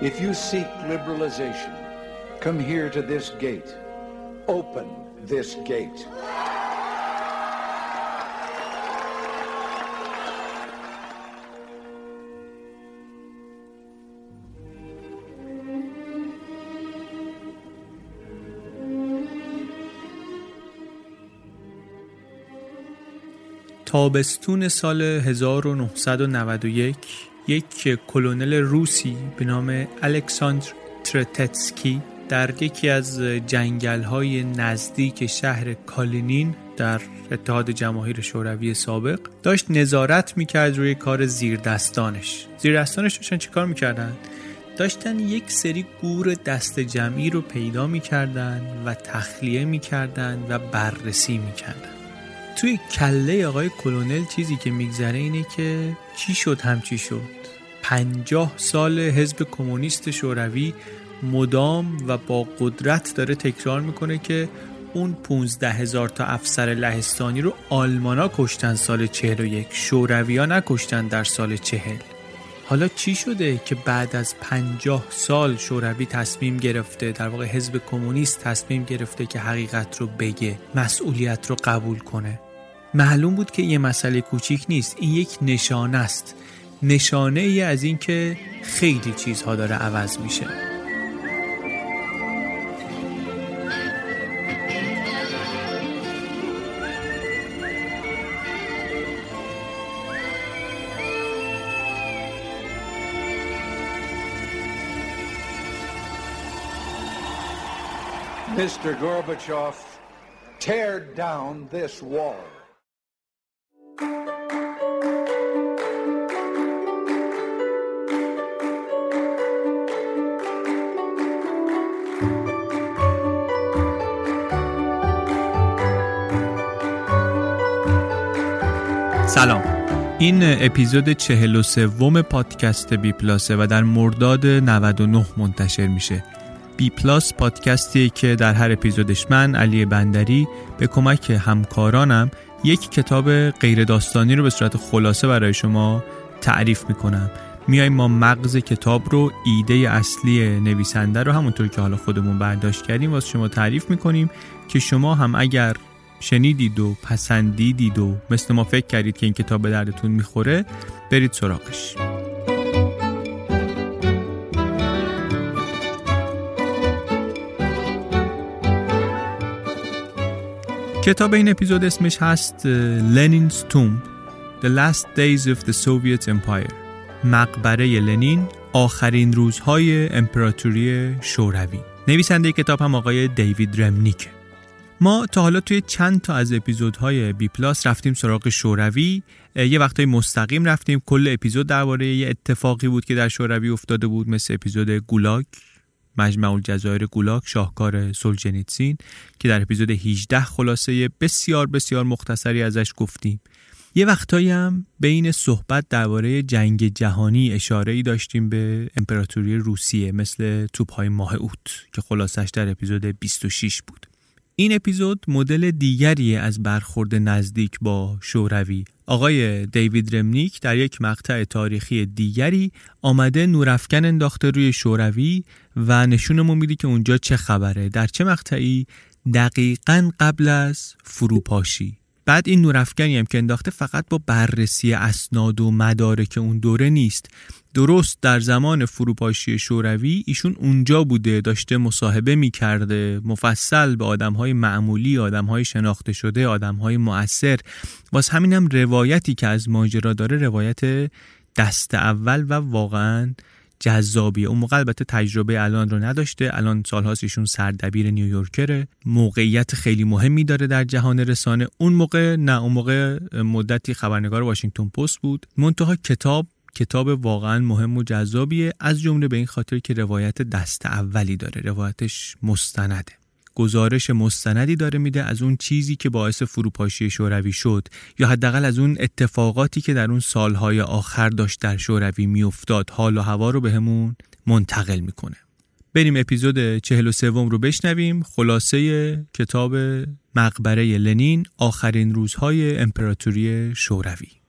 If you seek liberalization, come here to this gate. Open this gate. تابستون سال 1991 یک کلونل روسی به نام الکساندر ترتتسکی در یکی از جنگل های نزدیک شهر کالینین در اتحاد جماهیر شوروی سابق داشت نظارت می‌کرد روی کار زیردستانش زیردستانش داشتن چیکار می‌کردن؟ داشتن یک سری گور دست جمعی رو پیدا می‌کردن و تخلیه می‌کردن و بررسی می‌کردن توی کله آقای کلونل چیزی که میگذره اینه که چی شد هم چی شد؟ پنجاه سال حزب کمونیست شوروی مدام و با قدرت داره تکرار می‌کنه که اون 15 هزار تا افسر لهستانی رو آلمانا کشتن سال 41 شوروی ها نکشتن در سال 40 حالا چی شده که بعد از 50 سال شوروی تصمیم گرفته در واقع حزب کمونیست تصمیم گرفته که حقیقت رو بگه مسئولیت رو قبول کنه؟ معلوم بود که یه مسئله کوچیک نیست این یک نشانه است نشانه ای از اینکه خیلی چیزها داره عوض میشه Mr. Gorbachev, tear down this wall. سلام. این اپیزود چهل و سوم پادکست بی پلاسه و در مرداد 99 منتشر میشه. بی پلاس پادکستی که در هر اپیزودش من علی بندری به کمک همکارانم یک کتاب غیر داستانی رو به صورت خلاصه برای شما تعریف می‌کنم. میایم ما مغز کتاب رو ایده اصلی نویسنده رو همونطور که حالا خودمون برداشت کردیم واسه شما تعریف می‌کنیم که شما هم اگر شنیدید و پسندیدید و مثل ما فکر کردید که این کتاب به دردتون می‌خوره برید سراغش. کتاب این اپیزود اسمش هست لنین's توم The Last Days of the Soviet Empire. مقبره لنین آخرین روزهای امپراتوری شوروی. نویسنده کتاب هم آقای دیوید رمنیکه. ما تا حالا توی چند تا از اپیزودهای بی پلاس رفتیم سراغ شوروی. یه وقتای مستقیم رفتیم. کل اپیزود درباره یه اتفاقی بود که در شوروی افتاده بود مثل اپیزود گولاک مجمع الجزایر گولاک شاهکار سولجنیتسین که در اپیزود 18 خلاصه بسیار بسیار مختصری ازش گفتیم. یه وقتایی هم بین صحبت درباره جنگ جهانی اشاره ای داشتیم به امپراتوری روسیه مثل توپ های ماه اوت که خلاصش در اپیزود 26 بود. این اپیزود مدل دیگری از برخورد نزدیک با شوروی. آقای دیوید رمنیک در یک مقطع تاریخی دیگری آمده نورافکن انداخته روی شوروی و نشونمون میده که اونجا چه خبره در چه مقطعی دقیقا قبل از فروپاشی. بعد این نورافکنی هم که انداخته فقط با بررسی اسناد و مدارک اون دوره نیست. درست در زمان فروپاشی شوروی ایشون اونجا بوده داشته مصاحبه می‌کرده مفصل به آدم های معمولی آدم های شناخته شده آدم های مؤثر. باز همینم روایتی که از ماجرا داره روایت دست اول و واقعا جذابیه. اون موقع البته تجربه الان رو نداشته. الان سالهاست ایشون سردبیر نیویورکره. موقعیت خیلی مهمی داره در جهان رسانه. اون موقع نه اون موقع مدتی خبرنگار واشنگتن پست بود. منتها کتاب کتاب واقعا مهم و جذابیه از جمله به این خاطر که روایت دست اولی داره روایتش مستنده. گزارش مستندی داره میده از اون چیزی که باعث فروپاشی شوروی شد یا حداقل از اون اتفاقاتی که در اون سالهای آخر داشت در شوروی میافتاد. حال و هوا رو بهمون منتقل می‌کنه. بریم اپیزود 43 رو بشنویم. خلاصه کتاب مقبره لنین آخرین روزهای امپراتوری شوروی.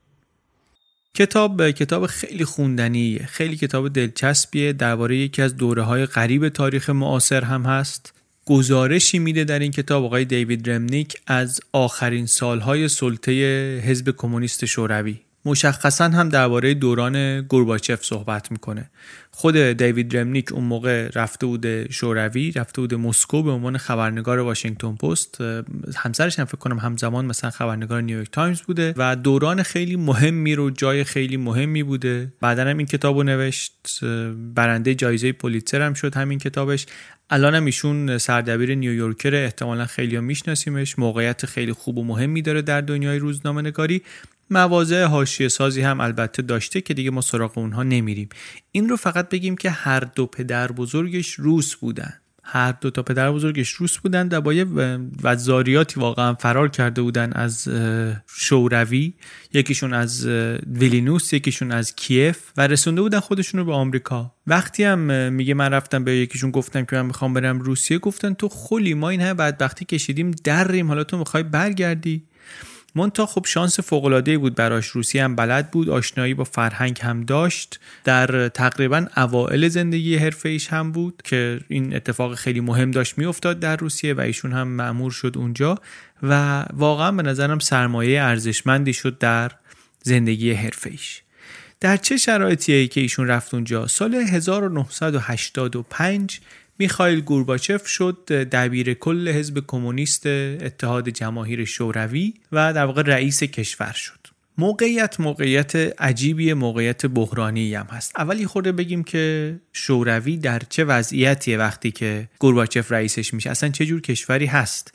کتاب کتاب خیلی خوندنی خیلی کتاب دلچسبیه درباره یکی از دوره های غریب تاریخ معاصر هم هست. گزارشی میده در این کتاب آقای دیوید رمنیک از آخرین سالهای سلطه حزب کمونیست شوروی. مشخصا هم درباره دوران گورباچف صحبت می‌کنه. خود دیوید رمنیک اون موقع رفته بود شوروی رفته بود مسکو به عنوان خبرنگار واشنگتن پست. همسرش هم فکر کنم همزمان مثلا خبرنگار نیویورک تایمز بوده و دوران خیلی مهمی رو جای خیلی مهمی بوده. بعدا هم این کتاب رو نوشت. برنده جایزه پولیتسر هم شد همین کتابش. الان هم ایشون سردبیر نیویورکر احتمالا خیلی میشناسیمش. موقعیت خیلی خوب و مهمی داره در دنیای روزنامه نگاری مواضع حاشیه سازی هم البته داشته که دیگه ما سراغ اونها نمیریم. این رو فقط بگیم که هر دو پدر بزرگش روس بودن. هر دو تا پدر بزرگش روس بودن در با وزاریاتی واقعا فرار کرده بودن از شوروی. یکیشون از ویلینوس یکیشون از کیف و رسونده بودن خودشون رو به آمریکا. وقتی هم میگه من رفتم به یکیشون گفتم که من می‌خوام برم روسیه گفتن تو خلی ما این همه بدبختی کشیدیم دریم حالا تو می‌خوای برگردی. مونتا خب شانس فوق بود براش. روسی هم بلد بود آشنایی با فرهنگ هم داشت. در تقریبا اوائل زندگی حرفه ایش هم بود که این اتفاق خیلی مهم داشت میافتاد در روسیه و ایشون هم معمور شد اونجا و واقعا به نظرم سرمایه ارزشمندی شد در زندگی حرفه ایش در چه شرایطیه که ایشون رفت اونجا؟ سال 1985 میخائیل گورباچف شد دبیر کل حزب کمونیست اتحاد جماهیر شوروی و در واقع رئیس کشور شد. موقعیت موقعیت عجیبی موقعیت بحرانی هم هست. اولی خورده بگیم که شوروی در چه وضعیتیه وقتی که گورباچف رئیسش میشه؟ اصلا چه جور کشوری هست؟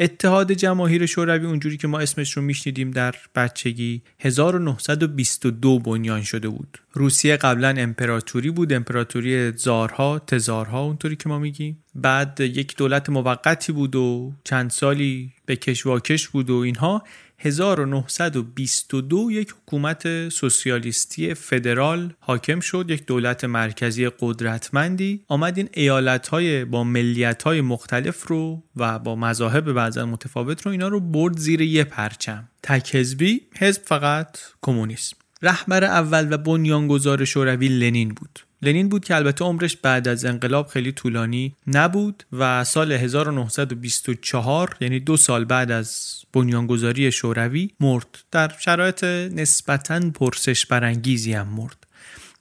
اتحاد جماهیر شوروی اونجوری که ما اسمش رو میشنیدیم در بچگی 1922 بنیان شده بود. روسیه قبلا امپراتوری بود امپراتوری زارها تزارها اونطوری که ما میگیم. بعد یک دولت موقتی بود و چند سالی به کشواکش بود و اینها. 1922 یک حکومت سوسیالیستی فدرال حاکم شد. یک دولت مرکزی قدرتمندی. آمد این ایالت های با ملیت های مختلف رو و با مذاهب بعضا متفاوت رو اینا رو برد زیر یه پرچم. تک حزبی حزب فقط کمونیسم. رهبر اول و بنیانگذار شوروی لنین بود. لنین بود که البته عمرش بعد از انقلاب خیلی طولانی نبود و سال 1924 یعنی دو سال بعد از بنیانگذاری شوروی مرد. در شرایط نسبتا پرسش برانگیزی هم مرد.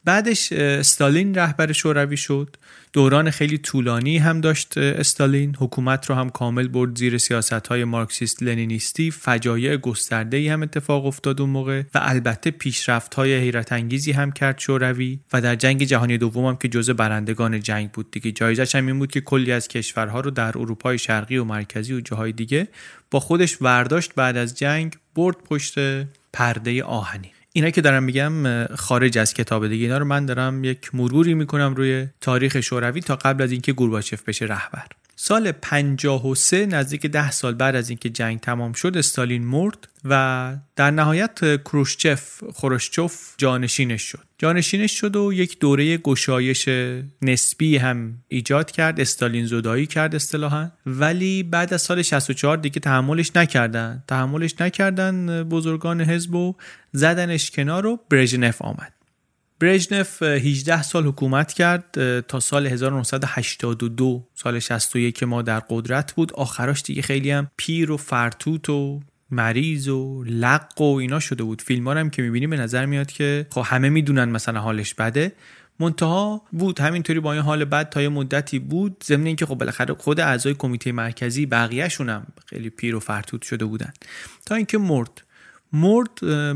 بعدش استالین رهبر شوروی شد. دوران خیلی طولانی هم داشت استالین. حکومت رو هم کامل برد زیر سیاست های مارکسیست لنینیستی. فجایع گسترده هم اتفاق افتاد اون موقع و البته پیشرفت های حیرت انگیزی هم کرد شوروی و در جنگ جهانی دوم هم که جزء برندگان جنگ بود. دیگه جایزش هم این بود که کلی از کشورها رو در اروپای شرقی و مرکزی و جاهای دیگه با خودش ورداشت بعد از جنگ برد پشت پرده آهنی. اینا که دارم میگم خارج از کتاب دیگه اینا رو من دارم یک مروری می‌کنم روی تاریخ شوروی تا قبل از اینکه گورباچف بشه رهبر. سال 53 نزدیک ده سال بعد از اینکه جنگ تمام شد استالین مرد و در نهایت کروشچف خروشچوف جانشینش شد. جانشینش شد و یک دوره گشایش نسبی هم ایجاد کرد استالین زدایی کرد اصطلاحا. ولی بعد از سال 64 دیگه تحملش نکردن. تحملش نکردن بزرگان حزب و زدنش کنار و برژنف آمد. برژنف 18 سال حکومت کرد تا سال 1982 سال 61 که ما در قدرت بود. آخراش دیگه خیلی هم پیر و فرتوت و مریض و لق و اینا شده بود. فیلم هم که می‌بینیم به نظر میاد که خب همه می‌دونن مثلا حالش بده. منتها بود. همینطوری با این حال بد تا یه مدتی بود. ضمن اینکه خب بالاخره خود اعضای کمیته مرکزی بقیهشون هم خیلی پیر و فرتوت شده بودن. تا اینکه مرد. مرد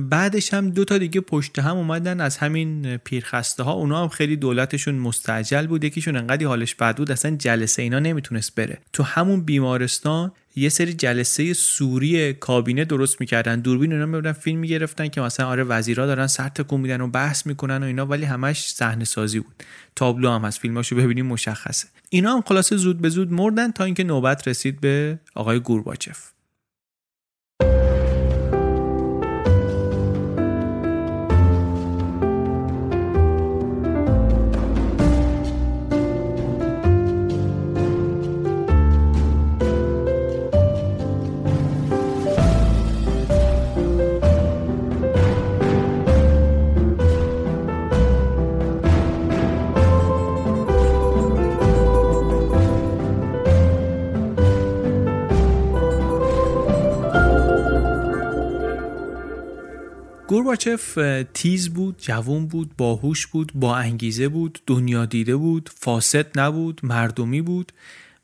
بعدش هم دو تا دیگه پشت هم اومدن از همین پیرخسته ها اونا هم خیلی دولتشون مستعجل بود. یکیشون انقدی حالش بد بود اصلا جلسه اینا نمی‌تونست بره. تو همون بیمارستان یه سری جلسه سوری کابینه درست می‌کردن. دوربین اونا میبردن فیلم می‌گرفتن که مثلا آره وزیرا دارن سر تکون میدن و بحث می‌کنن و اینا ولی همش صحنه سازی بود. تابلو هم از فیلماشو ببینیم مشخصه. اینا هم خلاصه زود به زود مردن تا اینکه نوبت رسید به آقای گورباچف. گورباچف تیز بود جوون بود باهوش بود با انگیزه بود دنیا دیده بود فاسد نبود مردمی بود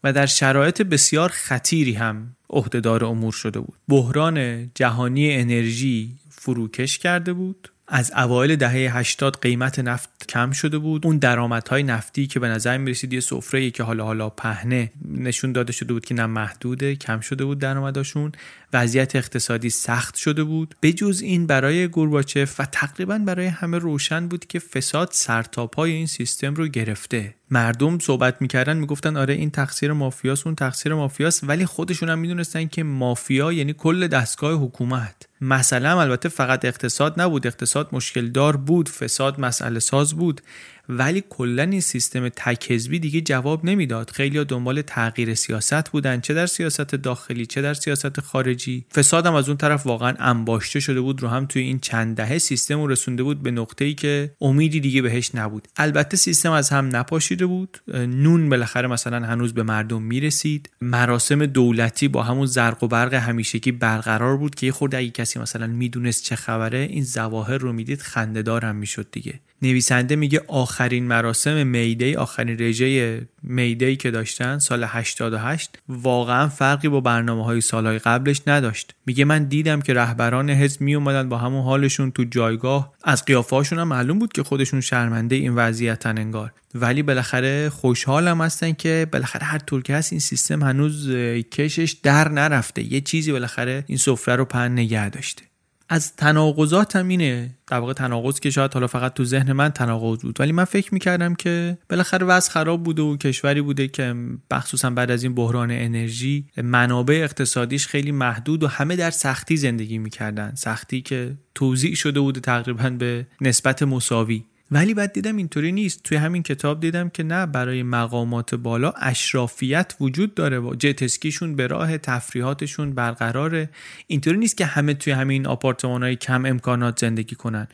و در شرایط بسیار خطیری هم عهدهدار امور شده بود. بحران جهانی انرژی فروکش کرده بود. از اوایل دهه 80 قیمت نفت کم شده بود. اون درآمدهای نفتی که به نظر می رسید یه سفره که حالا حالا پهنه نشون داده شده بود که نه محدوده کم شده بود درآمدشون وضعیت اقتصادی سخت شده بود. بجز این برای گورباچف و تقریبا برای همه روشن بود که فساد سرتاپای این سیستم رو گرفته. مردم صحبت می‌کردن می‌گفتن آره این تقصیر مافیاست اون تقصیر مافیاست ولی خودشون هم می‌دونستن که مافیا یعنی کل دستگاه حکومت. مثلا البته فقط اقتصاد نبود اقتصاد مشکل دار بود فساد مسئله ساز بود. ولی کلا این سیستم تک دیگه جواب نمی‌داد. خیلی دنبال تغییر سیاست بودن چه در سیاست داخلی چه در سیاست خارجی. فساد هم از اون طرف واقعا انباشته شده بود رو هم توی این چند دهه سیستم رو رسونده بود به نقطه ای که امیدی دیگه بهش نبود. البته سیستم از هم نپاشیده بود. نون بالاخره مثلا هنوز به مردم می‌رسید. مراسم دولتی با همون زرق و برق همیشگی برقرار بود که یه خورده اگه کسی مثلا می‌دونست چه خبره این ظواهر رو می‌دید خندهدار هم می‌شد دیگه. نویسنده میگه آخرین مراسم میدی آخرین رژه میدی که داشتن سال 88 واقعا فرقی با برنامه های سالهای قبلش نداشت. میگه من دیدم که رهبران حزب می اومدن با همون حالشون تو جایگاه. از قیافهاشون هم معلوم بود که خودشون شرمنده این وضعیتن انگار. ولی بالاخره خوشحالم هستن که بالاخره هر طور که هست این سیستم هنوز کشش در نرفته. یه چیزی بالاخره این سفره رو پهن نگه داشته. از تناقضات هم اینه. در واقع تناقض که شاید حالا فقط تو ذهن من تناقض بود. ولی من فکر می‌کردم که بالاخره وضع خراب بوده و کشوری بوده که مخصوصا بعد از این بحران انرژی منابع اقتصادیش خیلی محدود و همه در سختی زندگی می‌کردن. سختی که توضیح شده بوده تقریبا به نسبت مساوی. ولی بعد دیدم اینطوری نیست. توی همین کتاب دیدم که نه برای مقامات بالا اشرافیت وجود داره و جتسکیشون به راه تفریحاتشون برقراره. اینطوری نیست که همه توی همین آپارتمان های کم امکانات زندگی کنن.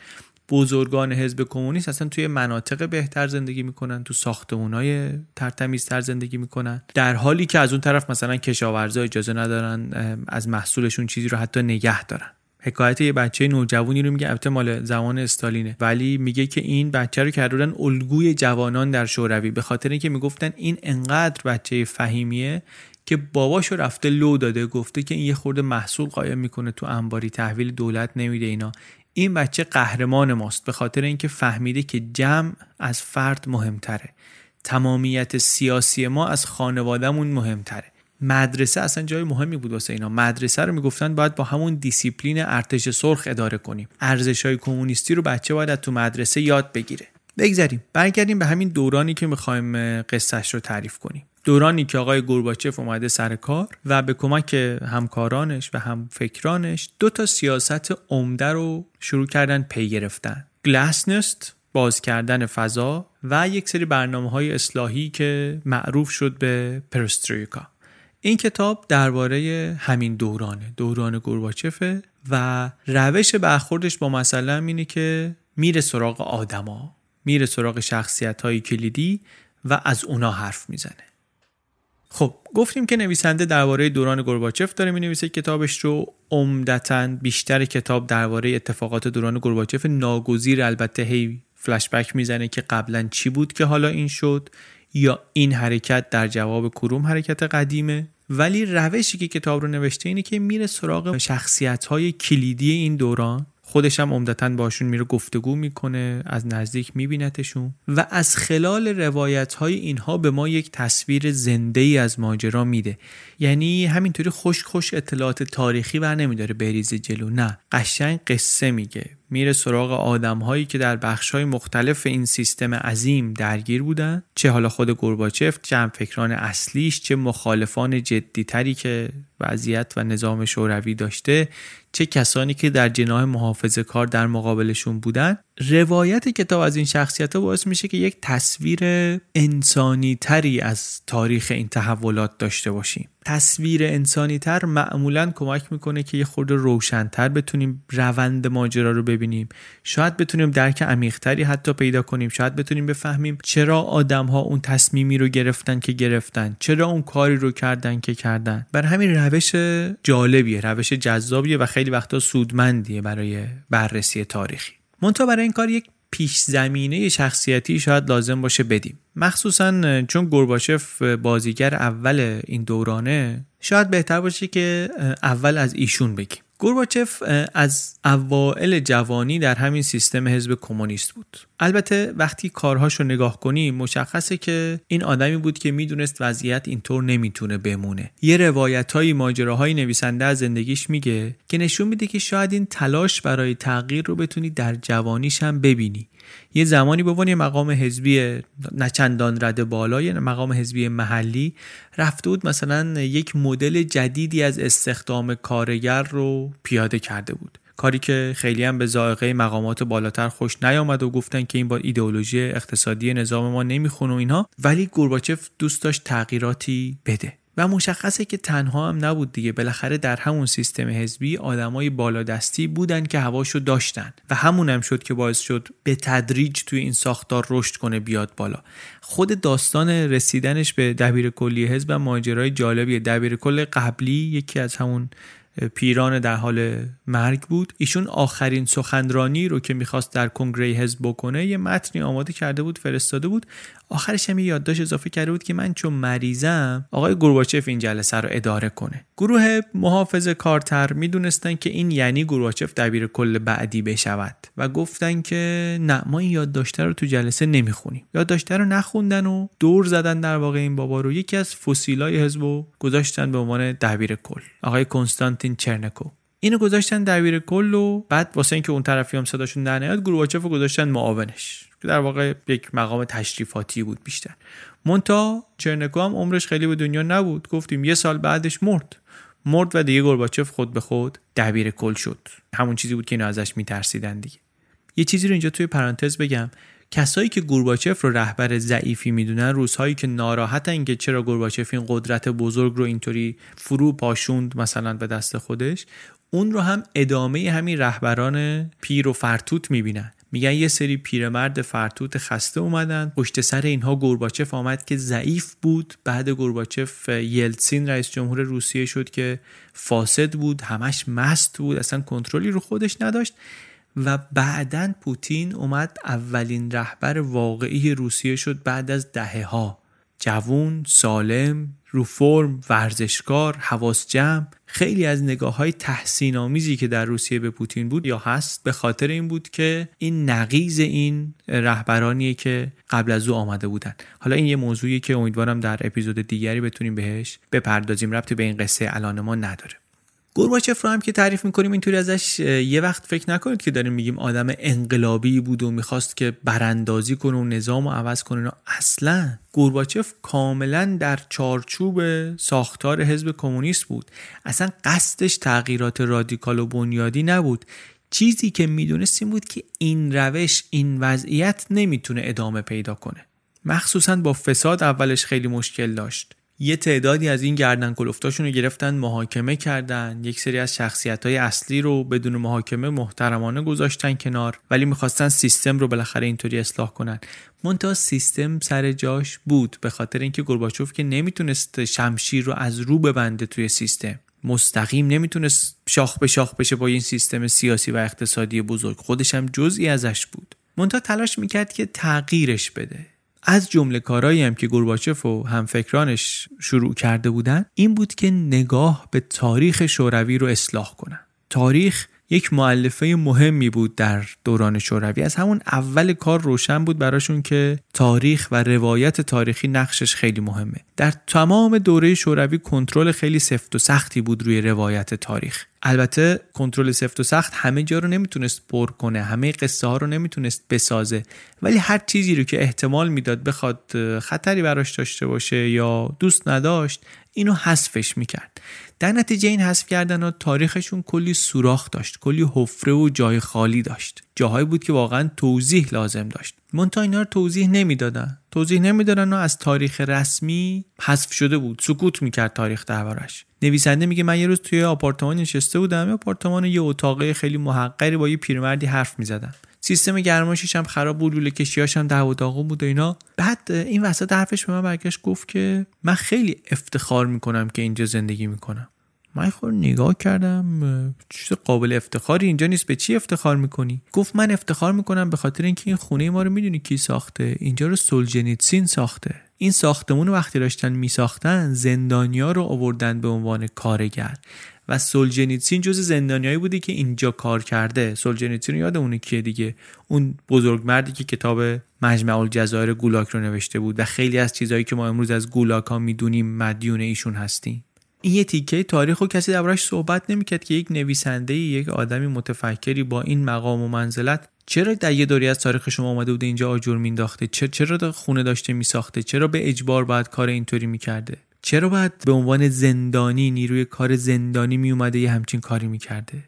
بزرگان حزب کمونیست اصلا توی مناطق بهتر زندگی می‌کنن تو ساختمونای ترتمیزتر زندگی می‌کنن. در حالی که از اون طرف مثلا کشاورزا اجازه ندارن از محصولشون چیزی رو حتی نگه دارن. حکایت یه بچه نوجوانی رو میگه البته مال زمان استالینه. ولی میگه که این بچه رو کردن الگوی جوانان در شوروی به خاطر اینکه می‌گفتن این انقدر بچه فهیمیه که باباشو رفته لو داده گفته که این یه خورده محصول قایم می‌کنه تو انباری تحویل دولت نمیده اینا. این بچه قهرمان ماست به خاطر اینکه فهمیده که جمع از فرد مهمتره. تمامیت سیاسی ما از خانوادهمون مهمتره. مدرسه اصلا جای مهمی بود واسه اینا. مدرسه رو می‌گفتن باید با همون دیسیپلین ارتش سرخ اداره کنیم. ارزش های کمونیستی رو بچه باید تو مدرسه یاد بگیره. بگذاریم برگردیم به همین دورانی که می‌خوایم قصهش رو تعریف کنیم. دورانی که آقای گورباچف اومده سر کار و به کمک همکارانش و هم فکرانش دو تا سیاست عمده رو شروع کردن پی گرفتن. گلاسنست باز کردن فضا و یک سری برنامه های اصلاحی که معروف شد به پرسترویکا این کتاب درباره همین دورانه دوران گورباچفه و روش برخوردش با مثلا اینه که میره سراغ آدما میره سراغ شخصیت های کلیدی و از اونا حرف می‌زنه. خب گفتیم که نویسنده درباره دوران گورباچف داره می نویسه کتابش رو. عمدتا بیشتر کتاب درباره اتفاقات دوران گورباچف ناگزیر البته هی فلشبک می‌زنه که قبلا چی بود که حالا این شد یا این حرکت در جواب کروم حرکت قدیمه. ولی روشی که کتاب رو نوشته اینه که میره سراغ شخصیت های کلیدی این دوران. خودش هم عمدتا باشون میره گفتگو می‌کنه از نزدیک میبینتشون و از خلال روایت های اینها به ما یک تصویر زنده ای از ماجرا میده. یعنی همینطوری خوش خوش اطلاعات تاریخی ور نمیداره بریز جلو نه. قشنگ قصه میگه. میره سراغ آدم هایی که در بخش های مختلف این سیستم عظیم درگیر بودن. چه حالا خود گورباچف چه فکران اصلیش چه مخالفان جدیتری که وضعیت و نظام شوروی داشته چه کسانی که در جناح محافظه کار در مقابلشون بودن. روایت کتاب از این شخصیت ها باعث میشه که یک تصویر انسانی تری از تاریخ این تحولات داشته باشیم. تصویر انسانی تر معمولا کمک می‌کنه که یه خورده روشنتر بتونیم روند ماجرا رو ببینیم. شاید بتونیم درک عمیقتری حتی پیدا کنیم. شاید بتونیم بفهمیم چرا آدم ها اون تصمیمی رو گرفتن که گرفتن. چرا اون کاری رو کردن که کردن. بر همین روش جالبیه روش جذابیه و خیلی وقتا سودمندیه برای بررسی تاریخی. منتها برای این کار یک پیش زمینه شخصیتی شاید لازم باشه بدیم. مخصوصا چون گورباچف بازیگر اول این دورانه شاید بهتر باشه که اول از ایشون بگیم. گورباچف از اوائل جوانی در همین سیستم حزب کمونیست بود. البته وقتی کارهاش رو نگاه کنیم مشخصه که این آدمی بود که می‌دونست وضعیت اینطور نمی‌تونه بمونه. یه روایت های ماجراهای نویسنده از زندگیش میگه که نشون میده که شاید این تلاش برای تغییر رو بتونی در جوانیش هم ببینی. یه زمانی به مقام حزبی نچندان رده بالا یه مقام حزبی محلی رفته بود مثلا یک مدل جدیدی از استخدام کارگر رو پیاده کرده بود. کاری که خیلی هم به ذائقه مقامات بالاتر خوش نیامد و گفتن که این با ایدئولوژی اقتصادی نظام ما نمی‌خونه و اینها. ولی گورباچف دوست داشت تغییراتی بده. و مشخصه که تنها هم نبود دیگه. بالاخره در همون سیستم حزبی آدمای بالادستی بودن که هواشو داشتن و همون هم شد که باعث شد به تدریج توی این ساختار رشد کنه بیاد بالا. خود داستان رسیدنش به دبیر کلی حزب ماجرای جالبیه. دبیر کل قبلی یکی از همون پیران در حال مرگ بود. ایشون آخرین سخنرانی رو که می‌خواست در کنگره حزب بکنه یه متنی آماده کرده بود فرستاده بود. آخرش هم یادداشت اضافه کرده بود که من چون مریضم آقای گورباچف این جلسه رو اداره کنه. گروه محافظ کارتر می‌دونستن که این یعنی گورباچف دبیر کل بعدی بشود و گفتن که نه ما این یادداشته رو تو جلسه نمی‌خونیم. یادداشته رو نخوندن و دور زدن در واقع این بابا رو. یکی از فسیلای حزب گذاشتن به عنوان دبیر کل. آقای کنستانتین چرنکو. اینو گذاشتن دبیر کل و بعد واسه اینکه اون طرفی هم صداشون در نیاد گورباچف گذاشتن معاونش. که در واقع یک مقام تشریفاتی بود بیشتر. مونتا چرنکو هم عمرش خیلی به دنیا نبود. گفتیم یه سال بعدش مرد. مرد و دیگه گورباچف خود به خود دبیر کل شد. همون چیزی بود که اینا ازش میترسیدن دیگه. یه چیزی رو اینجا توی پرانتز بگم. کسایی که گورباچف رو رهبر ضعیفی می‌دونن روزهایی که ناراحتن که چرا گورباچف این قدرت بزرگ رو اینطوری فرو پاشوند مثلا به دست خودش اون رو هم ادامه همین رهبران پیر و فرتوت می‌بینن. میگن یه سری پیرمرد فرتوت خسته اومدن پشت سر اینها گورباچف آمد که ضعیف بود. بعد گورباچف یلتسین رئیس جمهور روسیه شد که فاسد بود همش مست بود اصلا کنترلی رو خودش نداشت. و بعدا پوتین اومد اولین رهبر واقعی روسیه شد بعد از دهه ها جوون سالم رو فرم ورزشکار حواس جمع خیلی از نگاه های تحسین آمیزی که در روسیه به پوتین بود یا هست به خاطر این بود که این نقیز این رهبرانیه که قبل از او آمده بودن. حالا این یه موضوعی که امیدوارم در اپیزود دیگری بتونیم بهش بپردازیم. ربطی به این قصه الان ما نداره. گورباچف رو هم که تعریف می‌کنیم اینطوری ازش یه وقت فکر نکنید که داریم میگیم آدم انقلابی بود و می‌خواست که براندازی کنه و نظام رو عوض کنه. اصلا گورباچف کاملا در چارچوب ساختار حزب کمونیست بود. اصلا قصدش تغییرات رادیکال و بنیادی نبود. چیزی که می‌دونست این بود که این روش این وضعیت نمی‌تونه ادامه پیدا کنه. مخصوصا با فساد اولش خیلی مشکل داشت. یه تعدادی از این گردن کلفتاشون رو گرفتن محاکمه کردن. یک سری از شخصیت های اصلی رو بدون محاکمه محترمانه گذاشتن کنار ولی می‌خواستن سیستم رو بالاخره اینطوری اصلاح کنن. منتها سیستم سر جاش بود به خاطر اینکه گورباچوف که نمی‌تونست شمشیر رو از رو ببنده توی سیستم. مستقیم نمی‌تونست شاخ به شاخ بشه با این سیستم سیاسی و اقتصادی بزرگ. خودش هم جزئی ازش بود. منتها تلاش می‌کرد که تغییرش بده. از جمله کارهایی هم که گورباچف و همفکرانش شروع کرده بودن این بود که نگاه به تاریخ شوروی رو اصلاح کنن. تاریخ یک معلفه مهمی بود در دوران شوروی. از همون اول کار روشن بود براشون که تاریخ و روایت تاریخی نقشش خیلی مهمه. در تمام دوره شوروی کنترل خیلی سفت و سختی بود روی روایت تاریخ. البته کنترل سفت و سخت همه جا رو نمی‌تونست پر کنه همه قصه ها رو نمی‌تونست بسازه. ولی هر چیزی رو که احتمال می‌داد بخواد خطری براش داشته باشه یا دوست نداشت اینو حذفش می‌کرد. در نتیجه این حذف کردن ها تاریخشون کلی سوراخ داشت کلی حفره و جای خالی داشت. جاهایی بود که واقعا توضیح لازم داشت. منتها اینا رو توضیح نمی‌دادن. توضیح نمی‌دادن و از تاریخ رسمی حذف شده بود. سکوت می‌کرد تاریخ دربارش. نویسنده میگه من یه روز توی آپارتمان نشسته بودم یه آپارتمان یه اتاقه خیلی محقری با یه پیرمردی حرف می‌زدم سیستم گرمایشش هم خراب بود لوله کشیاش هم دعوا داغون بود و اینا. بعد این وسط حرفش به من برگشت گفت که من خیلی افتخار می‌کنم که اینجا زندگی می‌کنم. من خور نگاه کردم چیز قابل افتخاری اینجا نیست به چی افتخار می‌کنی؟ گفت من افتخار می‌کنم به خاطر اینکه این خونه ما رو می‌دونی کی ساخته؟ اینجا رو سولجنیتسین ساخته. این ساختمون وقتی داشتن میساختن زندانیا رو آوردن به عنوان کارگر. و سولجنیتسین جز زندانیایی بودی که اینجا کار کرده. سولجنیتسین یاد اونه کیه دیگه؟ اون بزرگ مردی که کتاب مجمع الجزایر گولاک رو نوشته بود و خیلی از چیزهایی که ما امروز از گولاک ها می‌دونیم مدیون ایشون هستیم. این یه تیکه تاریخ و کسی دربارش صحبت نمی‌کرد که یک نویسنده یک آدمی متفکری با این مقام و منزلت چرا در یه دوری از تاریخ شما آمده بوده اینجا آجر مینداخته چرا خونه داشته میساخته؟ چرا به اجبار باید کار اینطوری می‌کرده؟ چرا باید به عنوان زندانی نیروی کار زندانی میومده یه همچین کاری می‌کرده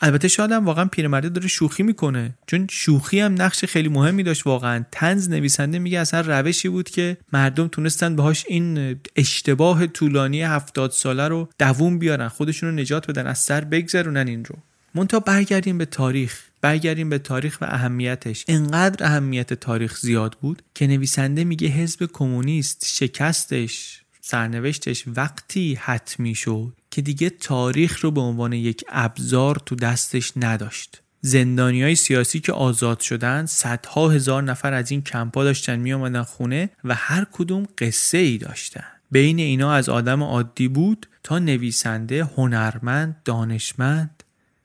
البته شاید هم واقعا پیرمرده داره شوخی می‌کنه چون شوخی هم نقش خیلی مهمی داشت واقعا. تنز نویسنده میگه اصلا روشی بود که مردم تونستن بهاش این اشتباه طولانی هفتاد ساله رو دووم بیارن خودشون رو نجات بدن از سر بگذرونن این رو. مونتا برگردیم به تاریخ. برگردیم به تاریخ و اهمیتش. انقدر اهمیت تاریخ زیاد بود که نویسنده میگه حزب کمونیست شکستش. سرنوشتش وقتی حتمی شد که دیگه تاریخ رو به عنوان یک ابزار تو دستش نداشت. زندانی های سیاسی که آزاد شدن صدها هزار نفر از این کمپا داشتن می آمدن خونه و هر کدوم قصه ای داشتن. بین اینا از آدم عادی بود تا نویسنده هنرمند دانشمند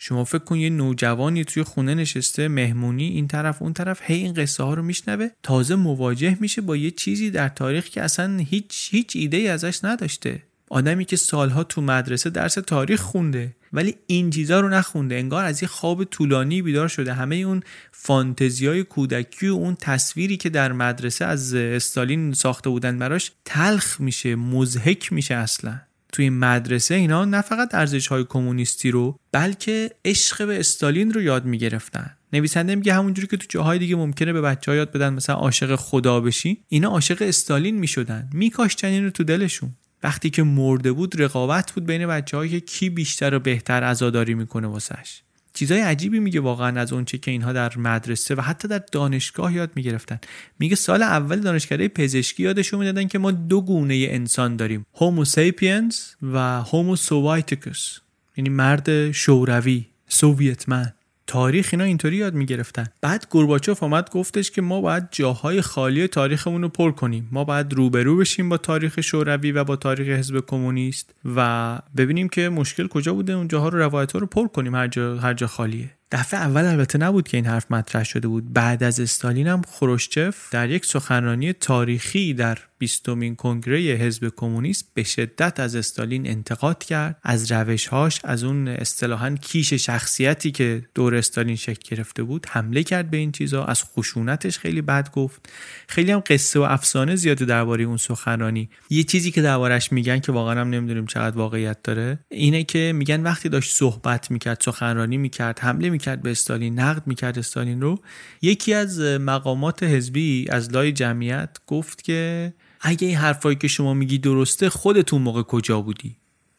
شما فکر کن یه نوجوانی توی خونه نشسته مهمونی این طرف اون طرف هی این قصه ها رو میشنوه. تازه مواجه میشه با یه چیزی در تاریخ که اصلا هیچ هیچ ایده ای ازش نداشته. آدمی که سالها تو مدرسه درس تاریخ خونده ولی این چیزا رو نخونده. انگار از یه خواب طولانی بیدار شده. همه اون فانتزیای کودکی و اون تصویری که در مدرسه از استالین ساخته بودن براش تلخ میشه مزهک میشه اصلا. توی مدرسه اینا نه فقط ارزش های کمونیستی رو بلکه عشق به استالین رو یاد می‌گرفتن. نویسنده میگه همونجوری که تو جاهای دیگه ممکنه به بچه ها یاد بدن مثلا عاشق خدا بشی اینا عاشق استالین می‌شدن. میکاشتن این رو تو دلشون. وقتی که مرده بود رقابت بود بین بچه که کی بیشتر و بهتر عزاداری می‌کنه واسش. چیزای عجیبی میگه واقعا از اونچه که اینها در مدرسه و حتی در دانشگاه یاد می‌گرفتن. میگه سال اول دانشکده پزشکی یادشون می‌دادن که ما دو گونه انسان داریم. Homo sapiens و Homo Sovieticus یعنی مرد شوروی Soviet man. تاریخ اینا اینطوری یاد می‌گرفتن. بعد گورباچوف آمد گفتش که ما باید جاهای خالی تاریخمون رو پر کنیم. ما باید روبرو بشیم با تاریخ شوروی و با تاریخ حزب کمونیست و ببینیم که مشکل کجا بوده. اون جاها رو روایت رو پر کنیم. هر جا هر جا خالیه. دفعه اول البته نبود که این حرف مطرح شده بود. بعد از استالین هم خروشچف در یک سخنرانی تاریخی در بیستمین کنگره حزب کمونیست به شدت از استالین انتقاد کرد. از روشهاش از اون اصطلاحا کیش شخصیتی که دور استالین شکل گرفته بود حمله کرد به این چیزا. از خشونتش خیلی بد گفت. خیلی هم قصه و افسانه زیاده درباره اون سخنرانی. یه چیزی که دربارش میگن که واقعا هم نمی‌دونیم چقدر واقعیت داره اینه که میگن وقتی داشت صحبت می‌کرد سخنرانی می‌کرد حمله می‌کرد به استالین نقد می‌کرد استالین رو. یکی از مقامات حزبی از لای جمعیت گفت که اگه این حرفایی که شما میگی درسته خودتون موقع کجا بودی؟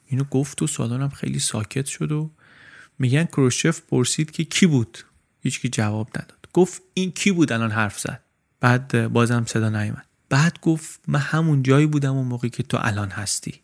اینو گفت و سالانم خیلی ساکت شد و میگن کروشچف پرسید که کی بود؟ هیچکی جواب نداد. گفت این کی بود الان حرف زد؟ بعد بازم صدا نیامد بعد گفت من همون جایی بودم اون موقعی که تو الان هستی.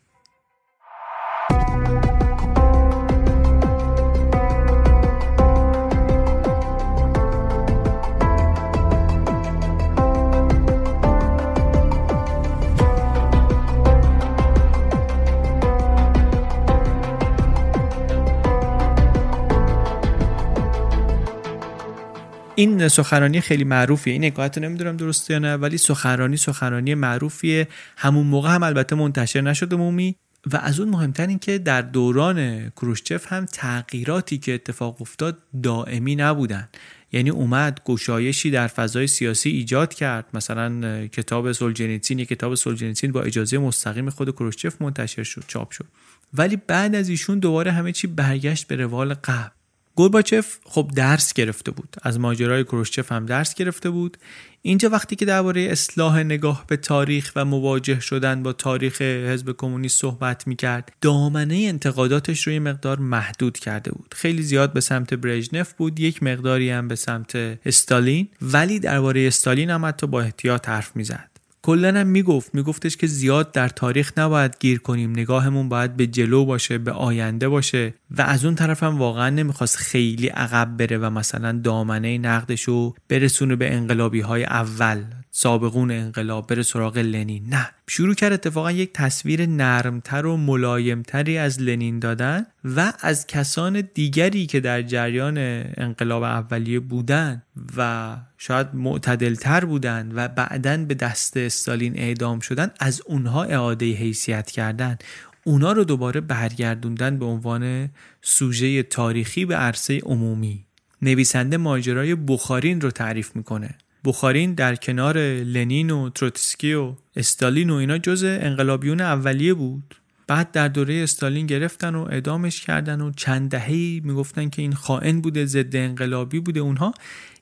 این سخنرانی خیلی معروفیه. این نگاهت نمی‌دونم درسته یا نه ولی سخنرانی سخنرانی معروفیه. همون موقع هم البته منتشر نشده مومی. و از اون مهمتر این که در دوران کروشچف هم تغییراتی که اتفاق افتاد دائمی نبودن. یعنی اومد گشایشی در فضای سیاسی ایجاد کرد. مثلا کتاب سولجنیتسین یک کتاب سولجنیتسین با اجازه مستقیم خود کروشچف منتشر شد چاپ شد. ولی بعد از ایشون دوباره همه چی برگشت به روال قبل. گورباچف خب درس گرفته بود. از ماجرای کروشچف هم درس گرفته بود. اینجا وقتی که درباره اصلاح نگاه به تاریخ و مواجه شدن با تاریخ حزب کمونیست صحبت می‌کرد دامنه انتقاداتش رو یه مقدار محدود کرده بود. خیلی زیاد به سمت برژنف بود یک مقداری هم به سمت استالین. ولی درباره استالین هم حتی با احتیاط حرف می‌زد. کلا هم می‌گفت میگفتش که زیاد در تاریخ نباید گیر کنیم. نگاهمون باید به جلو باشه به آینده باشه. و از اون طرف هم واقعا نمی‌خواست خیلی عقب بره و مثلا دامنه نقدش رو برسونه به انقلابی های اول. سابقون انقلاب بره سراغ لنین. نه. شروع کرد اتفاقا یک تصویر نرمتر و ملایمتری از لنین دادن و از کسان دیگری که در جریان انقلاب اولیه بودن و شاید معتدلتر بودن و بعدا به دست استالین اعدام شدن از اونها اعاده حیثیت کردن. اونا رو دوباره برگردوندن به عنوان سوژه تاریخی به عرصه عمومی. نویسنده ماجرای بخارین رو تعریف می‌کنه. بخارین در کنار لنین و تروتسکی و استالین و اینا جز انقلابیون اولیه بود. بعد در دوره استالین گرفتن و اعدامش کردن و چند دهه‌ای می‌گفتن که این خائن بوده ضد انقلابی بوده. اونها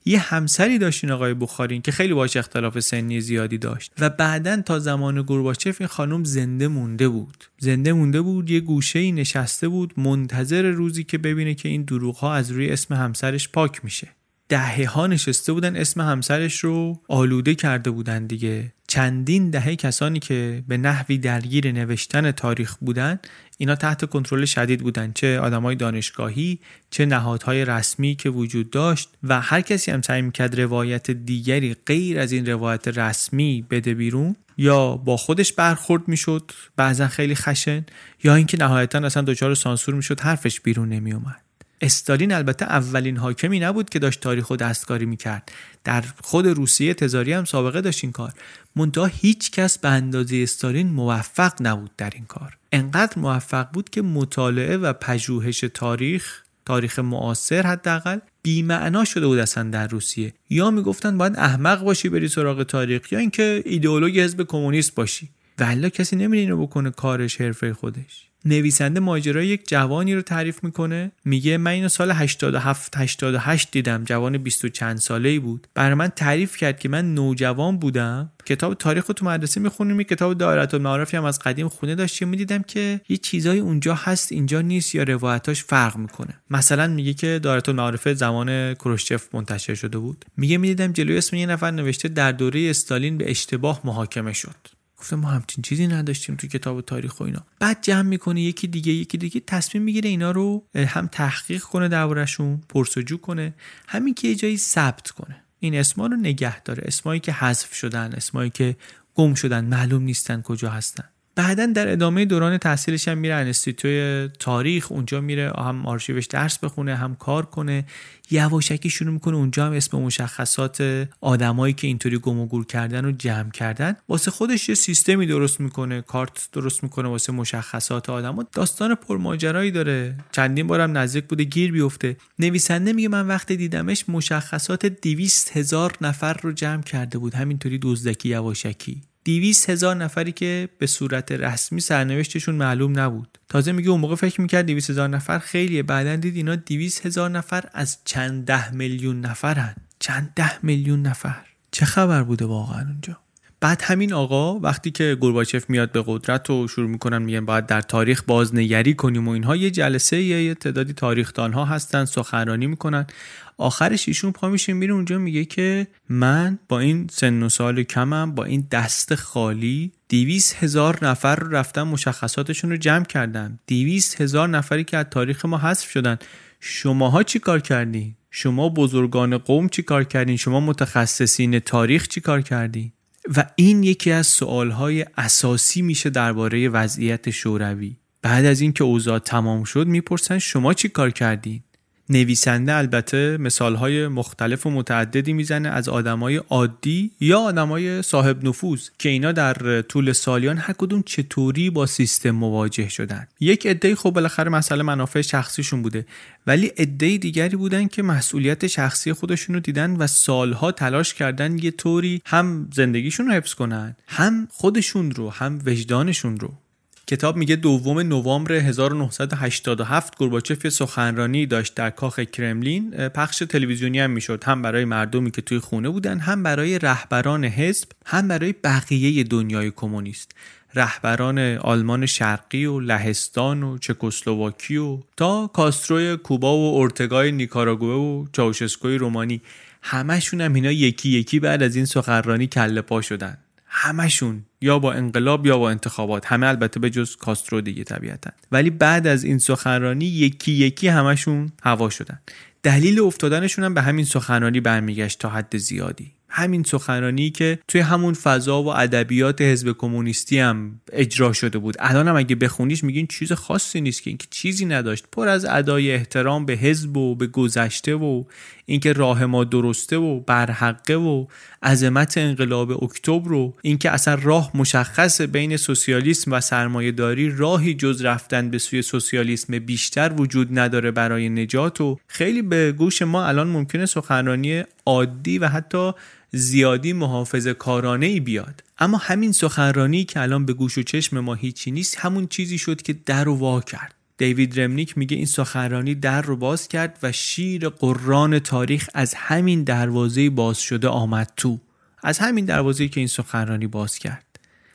یه همسری داشتین آقای بخارین که خیلی باش اختلاف سنی زیادی داشت. و بعدا تا زمان گورباچف این خانم زنده مونده بود. زنده مونده بود یه گوشه ای نشسته بود منتظر روزی که ببینه که این دروغ ها از روی اسم همسرش پاک میشه. دهه ها نشسته بودن اسم همسرش رو آلوده کرده بودن دیگه. چندین دهه کسانی که به نحوی درگیر نوشتن تاریخ بودن اینا تحت کنترل شدید بودن. چه آدمای دانشگاهی چه نهادهای رسمی که وجود داشت و هر کسی هم سعی می‌کرد روایت دیگری غیر از این روایت رسمی بده بیرون یا با خودش برخورد می‌شد بعضا خیلی خشن یا اینکه نهایتا اصلا دچار سانسور می‌شد حرفش بیرون نمیومد استالین البته اولین حاکمی نبود که داشت تاریخ و دستکاری می‌کرد. در خود روسیه تزاری هم سابقه داشت این کار. منتها هیچ کس به اندازه استالین موفق نبود در این کار. انقدر موفق بود که مطالعه و پژوهش تاریخ تاریخ معاصر حداقل بیمعنا شده بود اصلا در روسیه. یا می‌گفتن باید احمق باشی بری سراغ تاریخ یا اینکه ایدئولوژی حزب کمونیست باشی. ولی کسی نمیره اینو بکنه کارش حرفه خودش. نویسنده ماجرای یک جوانی رو تعریف می‌کنه. میگه من اینو سال 87 88 دیدم. جوان 20 چند ساله ای بود. برای من تعریف کرد که من نوجوان بودم. کتاب تاریخ تو مدرسه می‌خونیم. کتاب دایره المعارفی هم از قدیم خونه داشتیم. می‌دیدم که یه چیزایی اونجا هست اینجا نیست. یا روایتاش فرق می‌کنه. مثلا میگه که دایره المعارف زمان کروشچف منتشر شده بود. میگه می‌دیدم جلوی اسم یه نفر نوشته در دوره استالین به اشتباه محاکمه شد. گفتم ما همچین چیزی نداشتیم تو کتاب تاریخ و اینا. بعد جمع می‌کنه یکی دیگه یکی دیگه تصمیم می‌گیره اینا رو هم تحقیق کنه دربارشون پرسجو کنه. همین که یه جایی ثبت کنه. این اسما رو نگه داره. اسمایی که حذف شدن اسمایی که گم شدن معلوم نیستن کجا هستن. بعدا در ادامه دوران تحصیلش هم میره انستیتوی تاریخ اونجا میره هم آرشیوش درس بخونه هم کار کنه. یواشکی شروع می‌کنه اونجا هم اسم مشخصات آدمایی که اینطوری گم و گور کردن رو جمع کردن. واسه خودش یه سیستمی درست می‌کنه کارت درست می‌کنه واسه مشخصات آدما داستان پرماجرایی داره. چندین بارم نزدیک بوده گیر بیفته. نویسنده میگه من وقتی دیدمش مشخصات دیویست هزار نفر رو جمع کرده بود. همینطوری دزدکی یواشکی. دیویس هزار نفری که به صورت رسمی سرنوشتشون معلوم نبود. تازه میگه اون موقع فکر می‌کرد دیویس هزار نفر خیلیه. بعدا دید اینا دیویس هزار نفر از چند ده میلیون نفرن. چند ده میلیون نفر. چه خبر بوده واقعا اونجا؟ بعد همین آقا وقتی که گورباچف میاد به قدرت و شروع می‌کنن میگن باید در تاریخ بازنگری کنیم و اینها یه جلسه یه تعدادی تاریخدان ها هستن سخنرانی می‌کنن آخرش ایشون پا میشه میره اونجا میگه که من با این سن و سال کمم با این دست خالی دیویس هزار نفر رو رفتم مشخصاتشون رو جمع کردم دیویس هزار نفری که از تاریخ ما حذف شدن شماها چی کار کردین؟ شما بزرگان قوم چی کار کردین؟ شما متخصصین تاریخ چی کار کردین؟ و این یکی از سوالهای اساسی میشه درباره وضعیت شوروی. بعد از اینکه اوضاع تمام شد می‌پرسن شما چی کار کردین؟ نویسنده البته مثالهای مختلف و متعددی می‌زنه از آدمای عادی یا آدمای صاحب نفوذ که اینا در طول سالیان هر کدوم چطوری با سیستم مواجه شدن. یک عده خب بالاخره مسئله منافع شخصیشون بوده ولی عده دیگری بودن که مسئولیت شخصی خودشون رو دیدن و سالها تلاش کردن یه طوری هم زندگیشون رو حفظ کنن هم خودشون رو هم وجدانشون رو. کتاب میگه دوم نوامبر 1987 گورباچف یه سخنرانی داشت در کاخ کرملین. پخش تلویزیونی هم می‌شد. هم برای مردمی که توی خونه بودن هم برای رهبران حزب هم برای بقیه دنیای کمونیست. رهبران آلمان شرقی و لهستان و چکسلواکی و تا کاستروی کوبا و اورتگای نیکاراگوه و چاوشسکوی رومانی. همشون هم اینا یکی یکی بعد از این سخنرانی کله پا شدن. همشون یا با انقلاب یا با انتخابات همه البته به جز کاسترو دیگه طبیعتا. ولی بعد از این سخنرانی یکی یکی همشون هوا شدن. دلیل افتادنشون هم به همین سخنرانی برمیگشت تا حد زیادی. همین سخنرانی که توی همون فضا و ادبیات حزب کمونیستی هم اجرا شده بود. الان هم اگه بخونیش میگین چیز خاصی نیست که اینکه چیزی نداشت. پر از ادای احترام به حزب و به گذشته و اینکه راه ما درسته و برحقه و عظمت انقلاب اکتبر و اینکه اصلا راه مشخص بین سوسیالیسم و سرمایهداری راهی جز رفتن به سوی سوسیالیسم بیشتر وجود نداره برای نجات و خیلی به گوش ما الان ممکنه سخنرانی عادی و حتی زیادی محافظ کارانه ای بیاد. اما همین سخنرانی که الان به گوش و چشم ما هیچی نیست همون چیزی شد که در و وا کرد. دیوید رمنیک میگه این سخنرانی در رو باز کرد و شیر قران تاریخ از همین دروازه باز شده آمد تو. از همین دروازه که این سخنرانی باز کرد.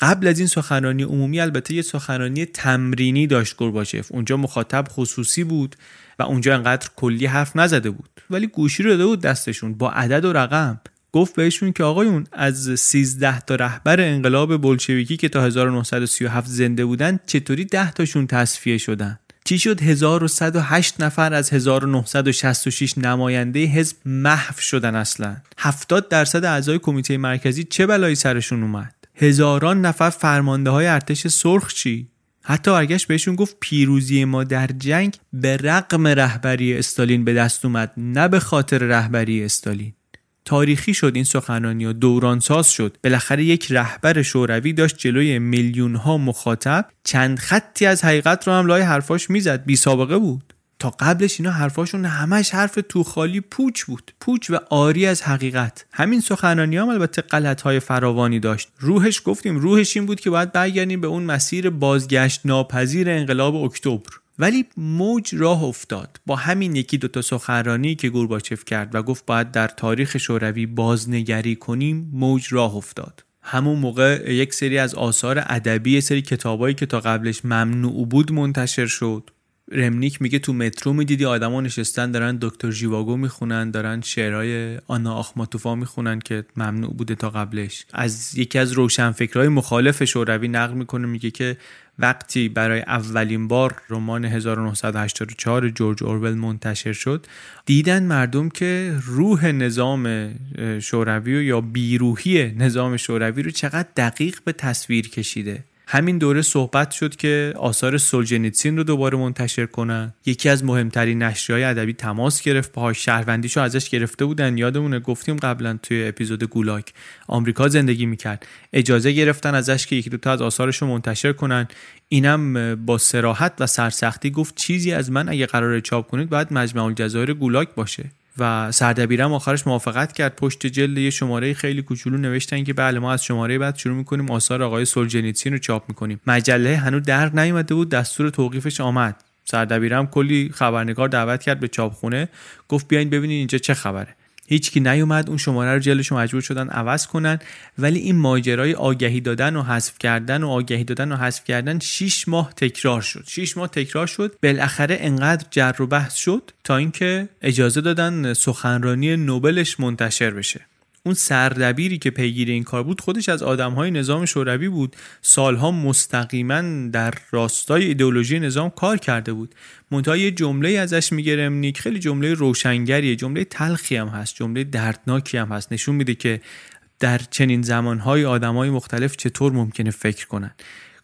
قبل از این سخنرانی عمومی البته یه سخنرانی تمرینی داشت گورباچف اونجا مخاطب خصوصی بود. و اونجا انقدر کلی حرف نزده بود. ولی گوشی رو داده بود دستشون با عدد و رقم. گفت بهشون که آقایون از 13 تا رهبر انقلاب بلشویکی که تا 1937 زنده بودن چطوری 10 تاشون تصفیه شدن؟ چی شد؟ 1108 نفر از 1966 نماینده حزب محو شدن اصلا. 70 درصد اعضای کمیته مرکزی چه بلایی سرشون اومد؟ هزاران نفر فرمانده های ارتش سرخ چی؟ حتی برگشت بهشون گفت پیروزی ما در جنگ به رقم رهبری استالین به دست اومد نه به خاطر رهبری استالین. تاریخی شد این سخنرانی و دورانساز شد. بالاخره یک رهبر شوروی داشت جلوی میلیون ها مخاطب. چند خطی از حقیقت رو هم لای حرفاش می‌زد. بی سابقه بود. تا قبلش اینا حرفاشون همش حرف تو خالی پوچ بود. پوچ و آری از حقیقت. همین سخنرانی هم البته غلط های فراوانی داشت. روحش گفتیم روحش این بود که باید برگردیم به اون مسیر بازگشت ناپذیر انقلاب اکتبر. ولی موج راه افتاد. با همین یکی دوتا سخنرانی که گورباچف کرد و گفت باید در تاریخ شوروی بازنگری کنیم موج راه افتاد. همون موقع یک سری از آثار ادبی سری کتابایی که تا قبلش ممنوع بود منتشر شد. رمنیک میگه تو مترو می‌دیدی آدما نشستن دارن دکتر جیواگو می‌خونن دارن شعرهای آنا آخماتوفا می‌خونن که ممنوع بوده تا قبلش. از یکی از روشنفکرهای مخالف شوروی نقل می‌کنه میگه که وقتی برای اولین بار رمان 1984 جورج اورول منتشر شد دیدن مردم که روح نظام شوروی یا بیروحی نظام شوروی رو چقدر دقیق به تصویر کشیده. همین دوره صحبت شد که آثار سولجنیتسین رو دوباره منتشر کنن. یکی از مهمترین نشریه‌های ادبی تماس گرفت. باهاش شهروندیشو ازش گرفته بودن. یادمونه گفتیم قبلا توی اپیزود گولاک. آمریکا زندگی می‌کرد. اجازه گرفتن ازش که یکی دو تا از آثارش رو منتشر کنن. اینم با سراحت و سرسختی گفت چیزی از من اگه قرار چاپ کنید باید مجمع الجزایر گولاک باشه. و سردبیرم آخرش موافقت کرد. پشت جلد یه شماره خیلی کوچولو نوشتن که بله ما از شماره بعد شروع می‌کنیم. آثار آقای سولجنیتسین رو چاپ می‌کنیم. مجله هنوز در نیومده بود. دستور توقیفش آمد. سردبیرم کلی خبرنگار دعوت کرد به چاپخونه. گفت بیاین ببینین اینجا چه خبره. هیچکی نیومد اون شماره رو جلش مجبور شدن عوض کنن. ولی این ماجرای آگهی دادن و حذف کردن و آگهی دادن و حذف کردن 6 ماه تکرار شد. 6 ماه تکرار شد. بالاخره انقدر جر و بحث شد تا اینکه اجازه دادن سخنرانی نوبلش منتشر بشه. اون سردبیری که پیگیر این کار بود خودش از آدمهای نظام شوروی بود. سالها مستقیما در راستای ایدئولوژی نظام کار کرده بود. منتها یه جمله ازش میگرم نیک خیلی جمله روشنگریه جمله تلخی هم هست جمله دردناکی هم هست. نشون میده که در چنین زمانهای آدمهای مختلف چطور ممکنه فکر کنن.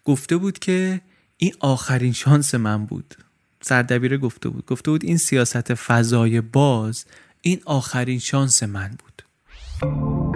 گفته بود که این آخرین شانس من بود. سردبیر گفته بود. گفته بود این سیاست فضای باز این آخرین شانس من بود. そ。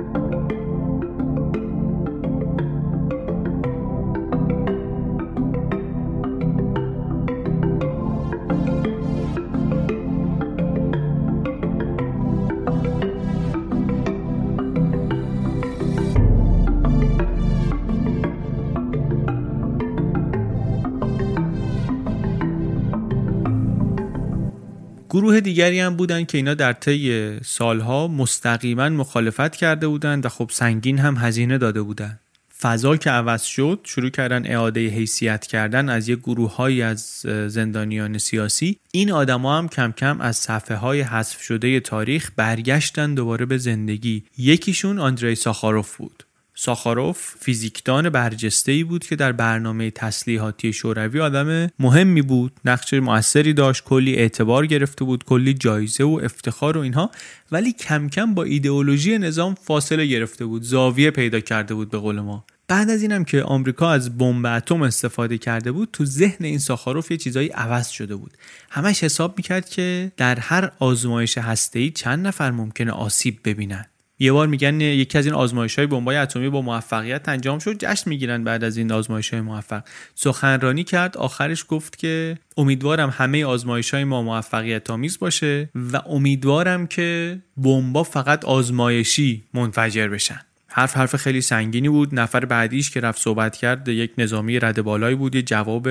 گروه دیگری هم بودن که اینا در طی سالها مستقیما مخالفت کرده بودند و خب سنگین هم هزینه داده بودند. فضا که عوض شد شروع کردن اعاده حیثیت کردن از یک گروه از زندانیان سیاسی. این آدما هم کم کم از صفحه های حذف شده تاریخ برگشتن دوباره به زندگی. یکیشون آندری ساخاروف بود. ساخاروف فیزیکدان برجسته ای بود که در برنامه تسلیحاتی شوروی آدم مهمی بود. نقش موثری داشت کلی اعتبار گرفته بود کلی جایزه و افتخار و اینها ولی کم کم با ایدئولوژی نظام فاصله گرفته بود زاویه پیدا کرده بود به قول ما. بعد از اینم که آمریکا از بمب اتم استفاده کرده بود تو ذهن این ساخاروف یه چیزایی عوض شده بود. همش حساب می‌کرد که در هر آزمایش هسته‌ای چند نفر ممکنه آسیب ببینن. یه بار میگن یکی از این آزمایش های بمبای اتمی با موفقیت انجام شد جشن می‌گیرن بعد از این آزمایش های موفق. سخنرانی کرد آخرش گفت که امیدوارم همه آزمایش های ما موفقیت آمیز باشه و امیدوارم که بمبا فقط آزمایشی منفجر بشن. حرف حرف خیلی سنگینی بود. نفر بعدیش که رفت صحبت کرد یک نظامی رد بالایی بود یه جواب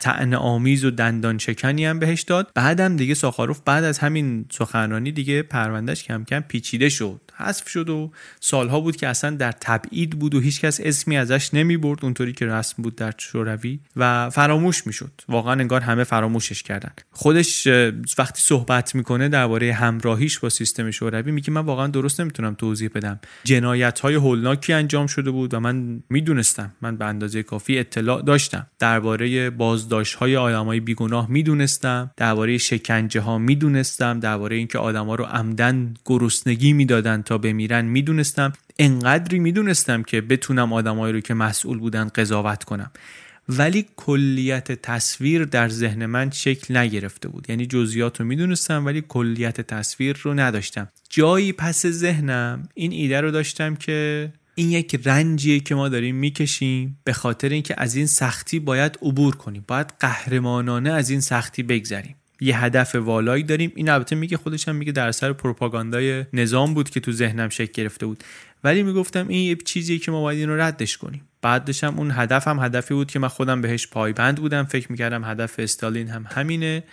طعن آمیز و دندان شکنی هم بهش داد. بعدم دیگه ساخاروف بعد از همین سخنرانی دیگه پروندهش کم کم پیچیده شد. حذف شد و سالها بود که اصلا در تبعید بود و هیچکس اسمی ازش نمی برد اونطوری که رسم بود در شوروی و فراموش می‌شد. واقعا انگار همه فراموشش کردن. خودش وقتی صحبت می‌کنه درباره همراهیش با سیستم شوروی میگه من واقعا درست نمی‌تونم توضیح بدم. جنایت های هولناکی انجام شده بود و من می‌دونستم. من به اندازه کافی اطلاع داشتم. درباره بازداشت های آدمای بیگناه می‌دونستم. درباره شکنجه ها می‌دونستم. درباره اینکه آدما رو عمدن گرسنگی می‌دادن تا بمیرن می‌دونستم انقدری می‌دونستم که بتونم آدمایی رو که مسئول بودن قضاوت کنم. ولی کلیت تصویر در ذهن من شکل نگرفته بود. یعنی جزئیات رو می‌دونستم ولی کلیت تصویر رو نداشتم. جایی پس ذهنم این ایده رو داشتم که این یک رنجیه که ما داریم می‌کشیم به خاطر اینکه از این سختی باید عبور کنیم. باید قهرمانانه از این سختی بگذریم. یه هدف والایی داریم. این البته میگه خودش هم میگه در سر پروپاگاندای نظام بود که تو ذهنم شکل گرفته بود. ولی می‌گفتم این یه چیزیه که ما باید این ردش کنیم. بعدش هم اون هدف هم هدفی بود که من خودم بهش پایبند بودم. فکر می‌کردم هدف استالین هم همینه.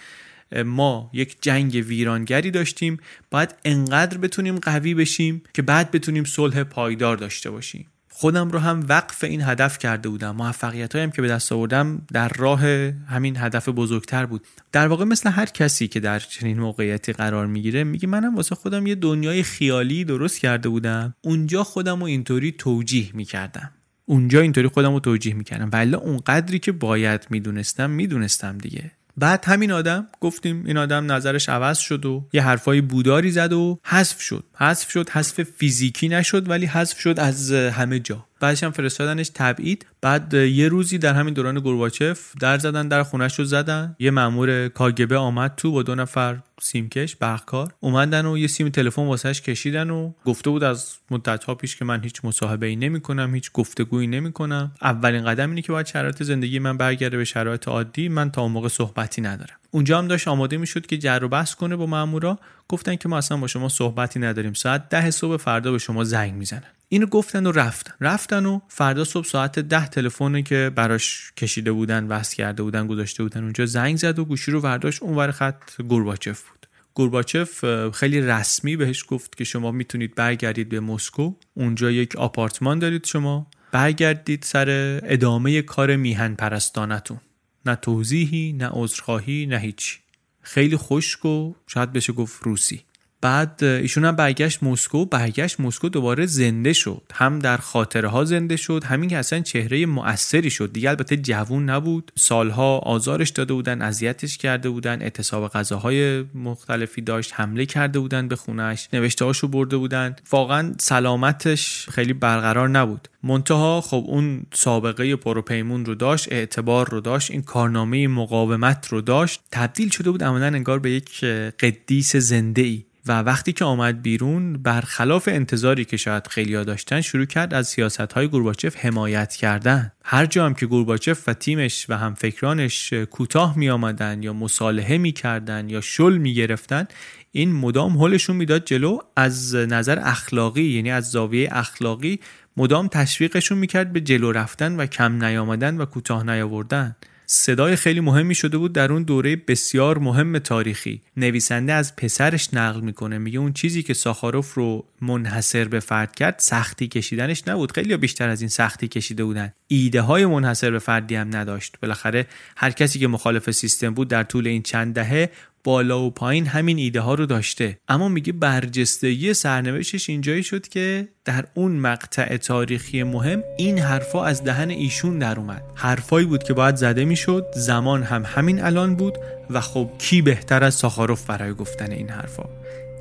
ما یک جنگ ویرانگری داشتیم. باید انقدر بتونیم قوی بشیم که بعد بتونیم صلح پایدار داشته باشیم. خودم رو هم وقف این هدف کرده بودم. موفقیت هایم که به دست آوردم در راه همین هدف بزرگتر بود. در واقع مثل هر کسی که در چنین موقعیتی قرار می‌گیره میگه منم واسه خودم یه دنیای خیالی درست کرده بودم. اونجا خودم رو اینطوری توجیه می‌کردم. اونجا اینطوری خودم رو توجیه می‌کردم. ولی اون قدری که باید می‌دونستم می‌دونستم دیگه. بعد همین آدم گفتیم این آدم نظرش عوض شد و یه حرفای بوداری زد و حذف شد. حذف شد حذف فیزیکی نشد ولی حذف شد از همه جا. بعدش هم فرستادنش تبعید. بعد یه روزی در همین دوران گورباچف در زدن در خونش رو زدن. یه مامور کاگبه آمد تو با دو نفر سیمکش برقکار اومدن و یه سیم تلفن واسش کشیدن و گفته بود از مدت ها پیش که من هیچ مصاحبه ای نمی کنم هیچ گفتگویی نمی کنم اولین قدم اینه که باید شرایط زندگی من برگرده به شرایط عادی. من تا اون موقع صحبتی ندارم. اونجا هم داشت آماده می‌شد که جر و بحث کنه با مامورا. گفتن که ما اصلا با شما صحبتی نداریم. ساعت ده صبح فردا به شما زنگ می‌زنن. اینو گفتن و رفتن. رفتن و فردا صبح ساعت ده تلفنی که براش کشیده بودن وصل کرده بودن گذاشته بودن اونجا زنگ زد و گوشی رو برداشت اونور خط گورباچف بود. گورباچف خیلی رسمی بهش گفت که شما می‌تونید برگردید به مسکو. اونجا یک آپارتمان دارید شما. برگردید سر ادامه کار میهن پرستانتون. نه توضیحی نه عذرخواهی نه هیچی. خیلی خشک و شاید بشه گفت روسی. بعد ایشون هم برگشت مسکو برگشت مسکو دوباره زنده شد. هم در خاطره ها زنده شد همین که اصلا چهره مؤثری شد. دیگه البته جوون نبود. سالها آزارش داده بودن اذیتش کرده بودن اعتصاب غذاهای مختلفی داشت حمله کرده بودن به خونش نوشته هاشو برده بودن. واقعا سلامتش خیلی برقرار نبود. منتها خب اون سابقه پروپیمون رو داشت اعتبار رو داشت این کارنامه مقاومت رو داشت. تبدیل شده بود عملا انگار به یک قدیس زنده ای و وقتی که آمد بیرون برخلاف انتظاری که شاید خیلیا داشتن شروع کرد از سیاست های گورباچف حمایت کردن. هر جا هم که گورباچف و تیمش و هم فکرانش کوتاه می آمدن یا مصالحه می کردن یا شل می گرفتن این مدام حلشون می‌داد جلو. از نظر اخلاقی یعنی از زاویه اخلاقی مدام تشویقشون می‌کرد به جلو رفتن و کم نیامدن و کوتاه نیاوردن. صدای خیلی مهمی شده بود در اون دوره بسیار مهم تاریخی. نویسنده از پسرش نقل می‌کنه میگه اون چیزی که ساخاروف رو منحصر به فرد کرد سختی کشیدنش نبود. خیلی بیشتر از این سختی کشیده بودن. ایده های منحصر به فردی هم نداشت. بالاخره هر کسی که مخالف سیستم بود در طول این چند دهه بالا و پایین همین ایده ها رو داشته. اما میگه برجستگی سرنوشتش اینجایی شد که در اون مقطع تاریخی مهم این حرفا از دهن ایشون در اومد. حرفایی بود که باید زده می‌شد زمان هم همین الان بود و خب کی بهتر از ساخاروف برای گفتن این حرفا؟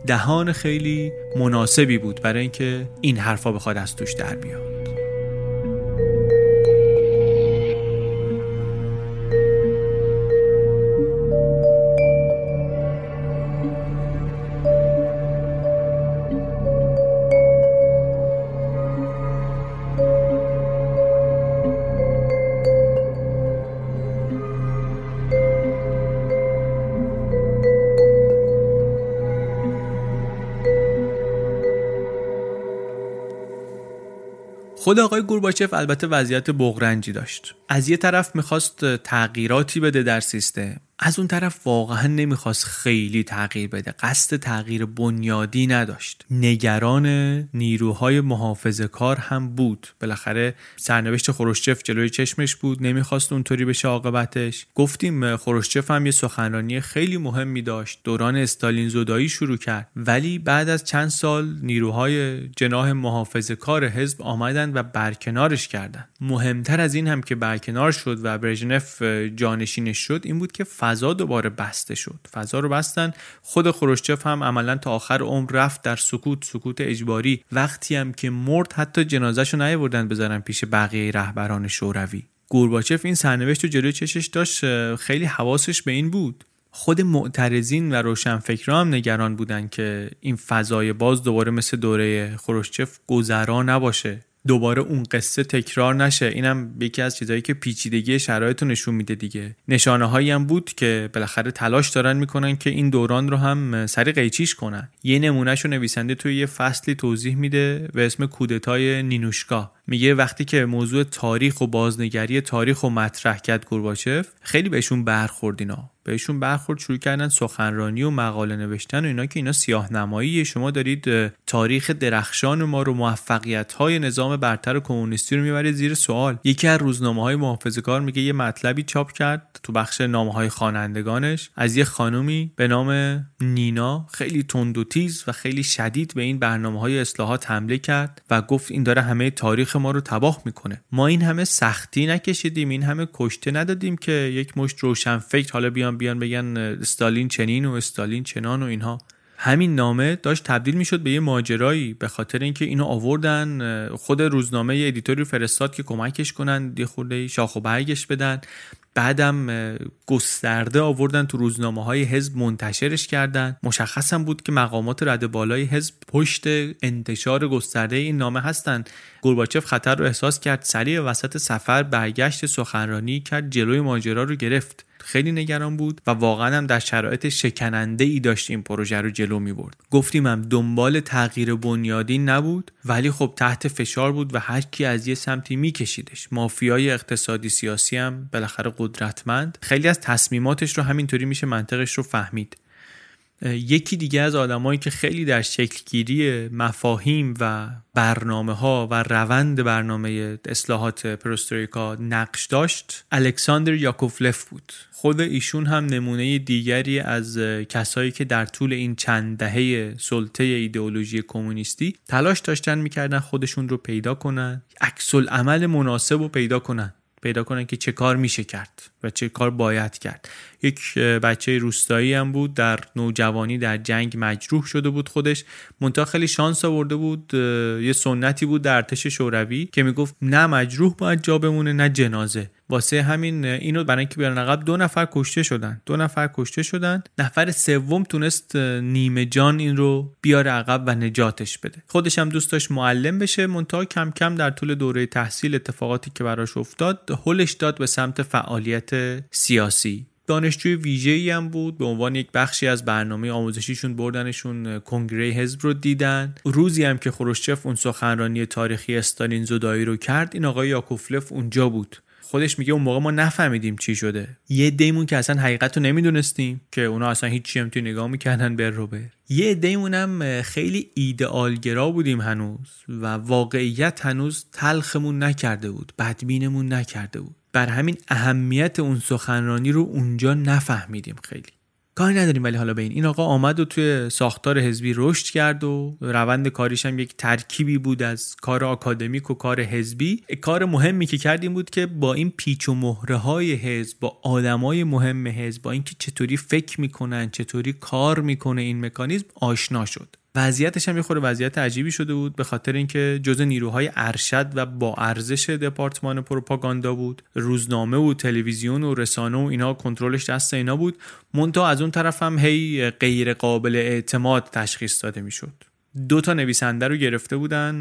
دهان خیلی مناسبی بود برای اینکه این حرفا بخواد از توش در بیاد. خود آقای گورباچف البته وضعیت بغرنجی داشت. از یه طرف می‌خواست تغییراتی بده در سیستم. از اون طرف واقعا نمی‌خواست خیلی تغییر بده. قصد تغییر بنیادی نداشت. نگران نیروهای محافظه کار هم بود. بالاخره سرنوشت خروشچف جلوی چشمش بود. نمی‌خواست اونطوری بشه عاقبتش. گفتیم خروشچف هم یه سخنرانی خیلی مهمی داشت. دوران استالین زدایی شروع کرد. ولی بعد از چند سال نیروهای جناح محافظه کار حزب آمدن و برکنارش کردن. مهمتر از این هم که برکنار شد و برژنف جانشینش شد این بود که فضا دوباره بسته شد. فضا رو بستن. خود خروشچف هم عملا تا آخر عمر رفت در سکوت سکوت اجباری. وقتی هم که مرد حتی جنازهشو نیاوردن بذارن پیش بقیه رهبران شوروی. گورباچف این سرنوشت رو جلوی چشش داشت. خیلی حواسش به این بود. خود معترضین و روشنفکران هم نگران بودن که این فضای باز دوباره مثل دوره خروشچف گذرا نباشه. دوباره اون قصه تکرار نشه. اینم یکی از چیزهایی که پیچیدگی شرایط رو نشون میده دیگه. نشانه هایی هم بود که بالاخره تلاش دارن می‌کنن که این دوران رو هم سری قیچیش کنن. یه نمونهش رو نویسنده توی یه فصلی توضیح میده به اسم کودتای نینوشکا میگه وقتی که موضوع تاریخ و بازنگری تاریخ و مطرح کرد گورباچف خیلی بهشون برخورد اینا. بهشون برخورد شروع کردن سخنرانی و مقاله نوشتن و اینا که اینا سیاه نمایی شما دارید تاریخ درخشان ما رو موفقیت های نظام برتر کمونیستی رو می‌برید زیر سوال. یکی از روزنامه های محافظه کار میگه یه مطلبی چاپ کرد تو بخش نامه های خوانندگانش از یه خانومی به نام نینا. خیلی تند و تیز و خیلی شدید به این برنامه های اصلاحات حمله کرد و گفت این داره همه تاریخ ما رو تباه می‌کنه. ما این همه سختی نکشیدیم این همه کشته ندادیم که یک مشت روشن فکر حالا بیان بیان بگن استالین چنین و استالین چنان و اینها. همین نامه داشت تبدیل می‌شد به یه ماجرایی به خاطر اینکه اینو آوردن خود روزنامه ادیتوری فرستاد که کمکش کنن یه خورده شاخ و برگش بدن. بعدم گسترده آوردن تو روزنامه های حزب منتشرش کردن. مشخص هم بود که مقامات رد بالای حزب پشت انتشار گسترده این نامه هستن. گورباچف خطر رو احساس کرد سریع وسط سفر برگشت سخنرانی کرد جلوی ماجرا رو گرفت. خیلی نگران بود و واقعا هم در شرایط شکننده ای داشت این پروژه رو جلو می برد گفتیم هم دنبال تغییر بنیادی نبود ولی خب تحت فشار بود و هر کی از یه سمتی میکشیدش. مافیای اقتصادی سیاسی هم بالاخره قدرتمند. خیلی از تصمیماتش رو همینطوری میشه منطقش رو فهمید. یکی دیگه از آدمایی که خیلی در شکلگیری مفاهیم و برنامه ها و روند برنامه اصلاحات پروستریکا نقش داشت الکساندر یاکوفلف بود. خود ایشون هم نمونه دیگری از کسایی که در طول این چند دهه سلطه ایدئولوژی کمونیستی تلاش داشتن می‌کردن خودشون رو پیدا کنن عکس عمل مناسب رو پیدا کنن. پیدا کنن که چه کار میشه کرد و چه کار باید کرد. یک بچه روستایی هم بود در نوجوانی در جنگ مجروح شده بود خودش. منتها خیلی شانس آورده بود یه سنتی بود در ارتش شوروی که می‌گفت نه مجروح باید جا بمونه نه جنازه. واسه همین اینو برای اینکه بیارن عقب دو نفر کشته شدن. دو نفر کشته شدن. نفر سوم تونست نیمه جان این رو بیاره عقب و نجاتش بده. خودش هم دوست داشت معلم بشه. منتها کم کم در طول دوره تحصیل اتفاقاتی که براش افتاد هلش داد به سمت فعالیت سیاسی. دانشجوی ویژه‌ای هم بود. به عنوان یک بخشی از برنامه آموزشیشون بردنشون کنگره حزب رو دیدن. روزی هم که خروشچف اون سخنرانی تاریخی استالین زدایی رو کرد این آقای یاکوفلف اونجا بود. خودش میگه اون موقع ما نفهمیدیم چی شده. یه دیمون که اصلا حقیقت رو نمی‌دونستیم که اونا اصلا هیچی هم توی نگاه می‌کردن بر رو یه دیمون هم خیلی ایدئالگرا بودیم هنوز و واقعیت هنوز تلخمون نکرده بود بدبینمون نکرده بود. بر همین اهمیت اون سخنرانی رو اونجا نفهمیدیم خیلی. کاری نداریم ولی حالا به این این آقا آمد و توی ساختار حزبی رشد کرد و روند کاریش هم یک ترکیبی بود از کار آکادمیک و کار حزبی. کار مهمی که کردیم بود که با این پیچ و مهره های حزب با آدمای مهم حزب با اینکه چطوری فکر می‌کنن چطوری کار می‌کنه این مکانیزم آشنا شد. وضعیتش هم یه خورده وضعیت عجیبی شده بود به خاطر اینکه جز نیروهای ارشد و با ارزش دپارتمان پروپاگاندا بود. روزنامه و تلویزیون و رسانه و اینا کنترلش دست اینا بود. مونتا از اون طرف هم هی غیر قابل اعتماد تشخیص داده می‌شد. دو تا نویسنده رو گرفته بودن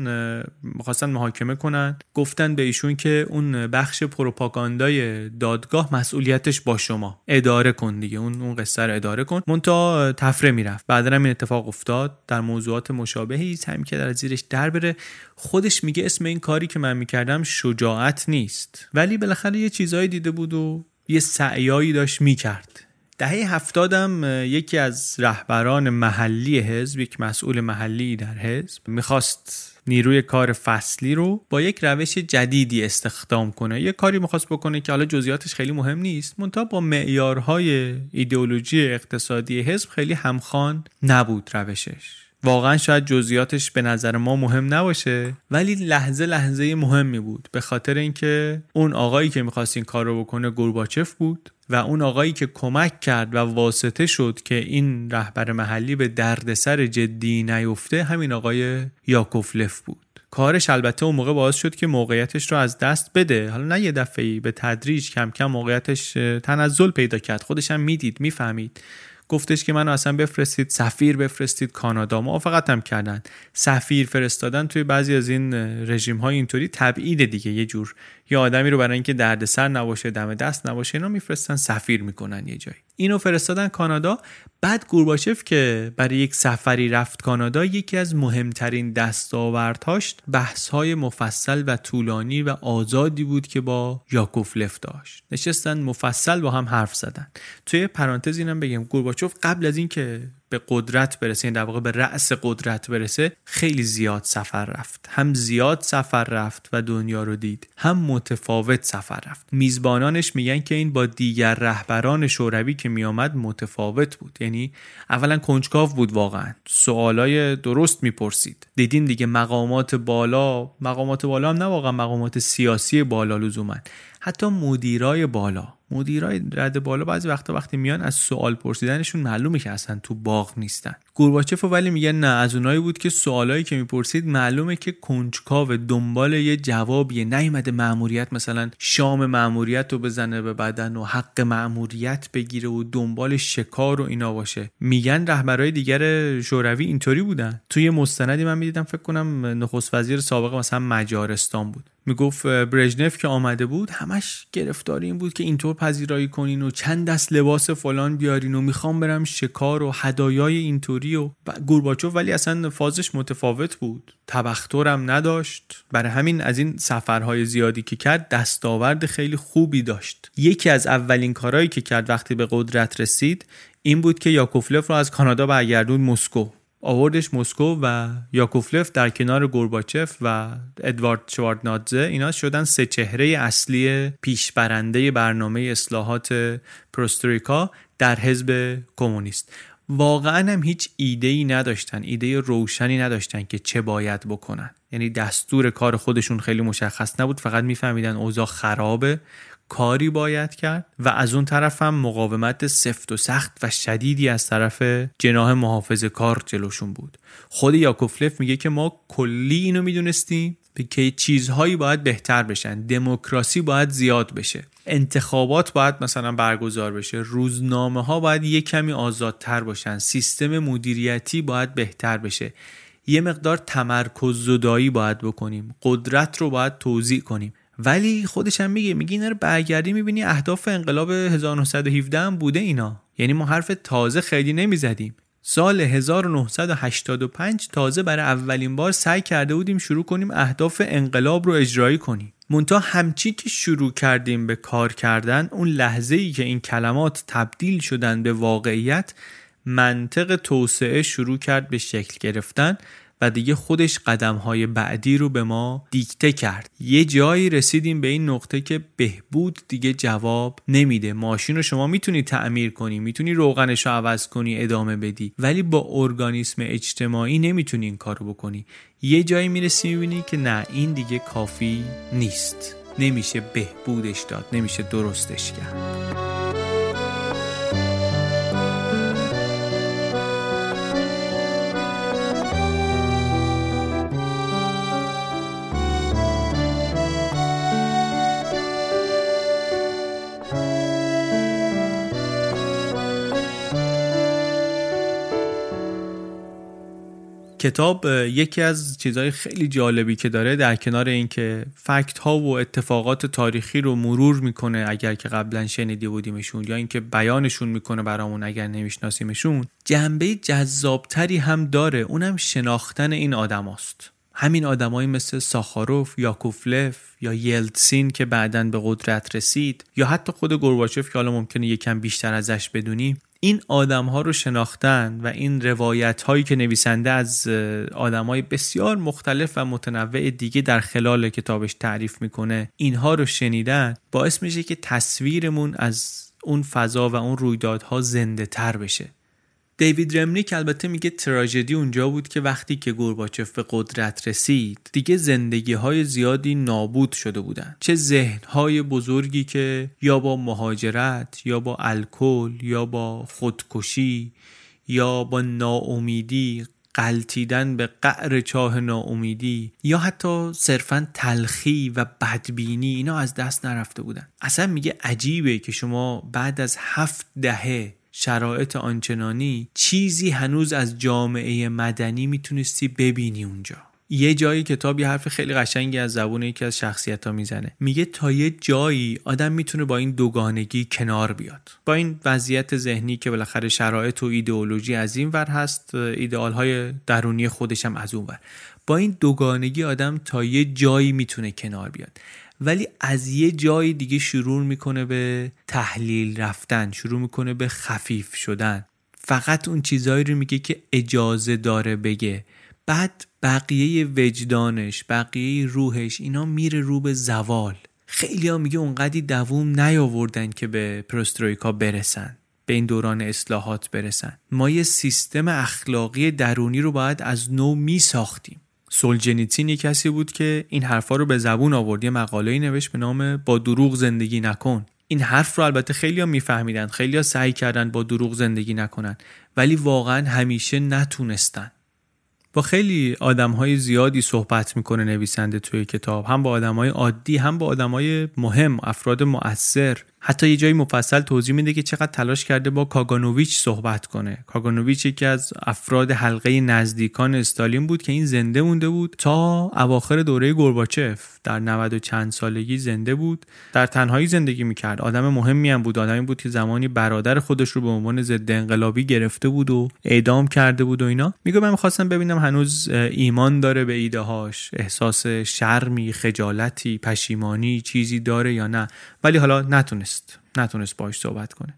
می‌خواستن محاکمه کنن. گفتن به ایشون که اون بخش پروپاگاندای دادگاه مسئولیتش با شما. اداره کن دیگه اون اون قصه رو اداره کن. مونتا تفره می‌رفت. بعدا این اتفاق افتاد. در موضوعات مشابهی همین که در زیرش در بره. خودش میگه اسم این کاری که من می‌کردم شجاعت نیست. ولی بالاخره یه چیزایی دیده بود و یه سعیایی داشت می‌کرد. دهه هفتادم یکی از رهبران محلی حزب یک مسئول محلی در حزب می‌خواست نیروی کار فصلی رو با یک روش جدیدی استخدام کنه. یه کاری می‌خواست بکنه که حالا جزئیاتش خیلی مهم نیست منتها با معیارهای ایدئولوژی اقتصادی حزب خیلی همخوان نبود روشش. واقعا شاید جزئیاتش به نظر ما مهم نباشه ولی لحظه لحظه مهمی بود به خاطر اینکه اون آقایی که می‌خواست این کار رو بکنه گورباچف بود و اون آقایی که کمک کرد و واسطه شد که این رهبر محلی به دردسر جدی نیفته همین آقای یاکوفلف بود. کارش البته اون موقع باعث شد که موقعیتش رو از دست بده. حالا نه یه دفعه به تدریج کم کم موقعیتش تنزل پیدا کرد. خودش هم می‌دید می‌فهمید. گفتش که منو اصلا بفرستید سفیر بفرستید کانادا. موافقت هم کردن. سفیر فرستادن توی بعضی از این رژیم های اینطوری تبعید دیگه. یه جور یه آدمی رو برای اینکه دردسر نباشه دم دست نباشه اینا میفرستن سفیر می‌کنن یه جایی. اینو فرستادن کانادا. بعد گورباچف که برای یک سفری رفت کانادا یکی از مهمترین دستاوردهاش بحث‌های مفصل و طولانی و آزادی بود که با یاکوفلف داشت. نشستن مفصل با هم حرف زدن. توی پرانتز اینم بگم گورباچف قبل از اینکه به قدرت برسه یعنی در واقع به رأس قدرت برسه خیلی زیاد سفر رفت. هم زیاد سفر رفت و دنیا رو دید هم متفاوت سفر رفت. میزبانانش میگن که این با دیگر رهبران شوروی که میآمد متفاوت بود. یعنی اولا کنجکاو بود واقعا. سوالای درست می‌پرسید. دیدین دیگه مقامات بالا مقامات بالا هم نه واقعا مقامات سیاسی بالا لزوما. حتی مدیرای بالا. مدیرای رد بالا بعضی وقتا وقتی میان از سوال پرسیدنشون معلومه که اصلا تو باغ نیستن. گورباچف ولی میگن نه. از اونایی بود که سوالایی که می‌پرسید معلومه که کنجکاو دنبال یه جوابیه نیومده مأموریت مثلا شام مأموریت رو بزنه به بدن و حق مأموریت بگیره و دنبال شکار و اینا باشه. میگن رهبرای دیگر شوروی اینطوری بودن. توی مستندی من می‌دیدم فکر کنم نخست وزیر سابق مثلا مجارستان بود. می‌گفت برژنف که آمده بود همش گرفتاری این بود که اینطور پذیرایی کنین و چند دست لباس فلان بیارین و می‌خوام برم شکار و هدایای اینطوری. و گورباچوف ولی اصلا فازش متفاوت بود. تبخترم نداشت. برای همین از این سفرهای زیادی که کرد دستاورد خیلی خوبی داشت. یکی از اولین کارهایی که کرد وقتی به قدرت رسید این بود که یاکوفلف رو از کانادا برگردون مسکو. آوردش مسکو و یاکوفلف در کنار گورباچف و ادوارد شواردنادزه اینا شدن سه چهره اصلی پیشبرنده برنامه اصلاحات پروستریکا در حزب کمونیست. واقعا هم هیچ ایده ای نداشتن ایده روشنی نداشتن که چه باید بکنن. یعنی دستور کار خودشون خیلی مشخص نبود فقط میفهمیدن اوضاع خرابه کاری باید کرد و از اون طرف هم مقاومت سفت و سخت و شدیدی از طرف جناح محافظ کار جلوشون بود. خود یاکوفلف میگه که ما کلی اینو می‌دونستیم. که چیزهایی باید بهتر بشن. دموکراسی باید زیاد بشه. انتخابات باید مثلا برگزار بشه. روزنامه ها باید یه کمی آزادتر باشن. سیستم مدیریتی باید بهتر بشه. یه مقدار تمرکز زدایی باید بکنیم. قدرت رو باید توضیح کنیم. ولی خودش هم میگه میگه اینا رو برگردی می‌بینی اهداف انقلاب 1917 هم بوده اینا. یعنی ما حرف تازه خیلی نمی‌زدیم. سال 1985 تازه برای اولین بار سعی کرده بودیم شروع کنیم اهداف انقلاب رو اجرایی کنیم. مونتا همچی که شروع کردیم به کار کردن اون لحظه ای که این کلمات تبدیل شدن به واقعیت منطق توسعه شروع کرد به شکل گرفتن و دیگه خودش قدم های بعدی رو به ما دیکته کرد. یه جایی رسیدیم به این نقطه که بهبود دیگه جواب نمیده. ماشین رو شما می‌تونی تعمیر کنی می‌تونی روغنش رو عوض کنی ادامه بدی. ولی با ارگانیسم اجتماعی نمی‌تونی این کارو بکنی. یه جایی می‌رسی می‌بینی که نه این دیگه کافی نیست. نمیشه بهبودش داد نمیشه درستش کرد. کتاب یکی از چیزهای خیلی جالبی که داره در کنار اینکه فکت ها و اتفاقات تاریخی رو مرور می‌کنه اگر که قبلا شنیده بودیمشون یا اینکه بیانشون می‌کنه برامون اگر نمیشناسیمشون جنبه جذابتری هم داره اونم شناختن این آدم هست. همین آدمایی مثل ساخاروف یا کوفلف یا یلتسین که بعدا به قدرت رسید یا حتی خود گورباچف که حالا ممکنه یکم بیشتر ازش بدونیم این آدم ها رو شناختن و این روایت هایی که نویسنده از آدم های بسیار مختلف و متنوع دیگه در خلال کتابش تعریف می‌کنه اینها رو شنیدن باعث میشه که تصویرمون از اون فضا و اون رویدادها زنده تر بشه. دیوید رمنیک البته میگه تراژدی اونجا بود که وقتی که گورباچف به قدرت رسید دیگه زندگی های زیادی نابود شده بودن چه ذهن های بزرگی که یا با مهاجرت یا با الکل یا با خودکشی یا با ناامیدی قلتیدن به قعر چاه ناامیدی یا حتی صرفا تلخی و بدبینی اینا از دست نرفته بودن اصلا میگه عجیبه که شما بعد از هفت دهه شرایط آنچنانی چیزی هنوز از جامعه مدنی می‌تونستی ببینی اونجا. یه جایی کتاب یه حرف خیلی قشنگی از زبون یکی از شخصیت ها می‌زنه. میگه تا یه جایی آدم می‌تونه با این دوگانگی کنار بیاد. با این وضعیت ذهنی که بالاخره شرایط و ایدئولوژی از این ور هست ایدئال های درونی خودش هم از اون ور. با این دوگانگی آدم تا یه جایی می‌تونه کنار بیاد. ولی از یه جای دیگه شروع می‌کنه به تحلیل رفتن شروع می‌کنه به خفیف شدن. فقط اون چیزهایی رو میگه که اجازه داره بگه. بعد بقیه وجدانش بقیه روحش اینا میره رو به زوال. خیلی ها میگه اونقدی دووم نیاوردن که به پرسترویکا برسن به این دوران اصلاحات برسن. ما یه سیستم اخلاقی درونی رو باید از نو می ساختیم سولجنیتسین یه کسی بود که این حرفا رو به زبون آورد. یه مقاله نوشت به نام با دروغ زندگی نکن. این حرف رو البته خیلی ها میفهمیدن خیلی ها سعی کردن با دروغ زندگی نکنن ولی واقعا همیشه نتونستن. با خیلی آدم های زیادی صحبت می‌کنه نویسنده توی کتاب هم با آدم های عادی هم با آدم های مهم افراد مؤثر. حتی یه جایی مفصل توضیح میده که چقدر تلاش کرده با کاگانوویچ صحبت کنه. کاگانوویچ یکی از افراد حلقه نزدیکان استالین بود که این زنده مونده بود تا اواخر دوره گورباچف. در 90 و چند سالگی زنده بود. در تنهایی زندگی می‌کرد. آدم مهمی هم بود. آدمی بود که زمانی برادر خودش رو به عنوان ضد انقلابی گرفته بود و اعدام کرده بود و اینا. میگه من می‌خواستم ببینم هنوز ایمان داره به ایده هاش احساس شرمی خجالتی پشیمانی چیزی داره یا نه. ولی حالا نتونست. نتونست باش صحبت کنه.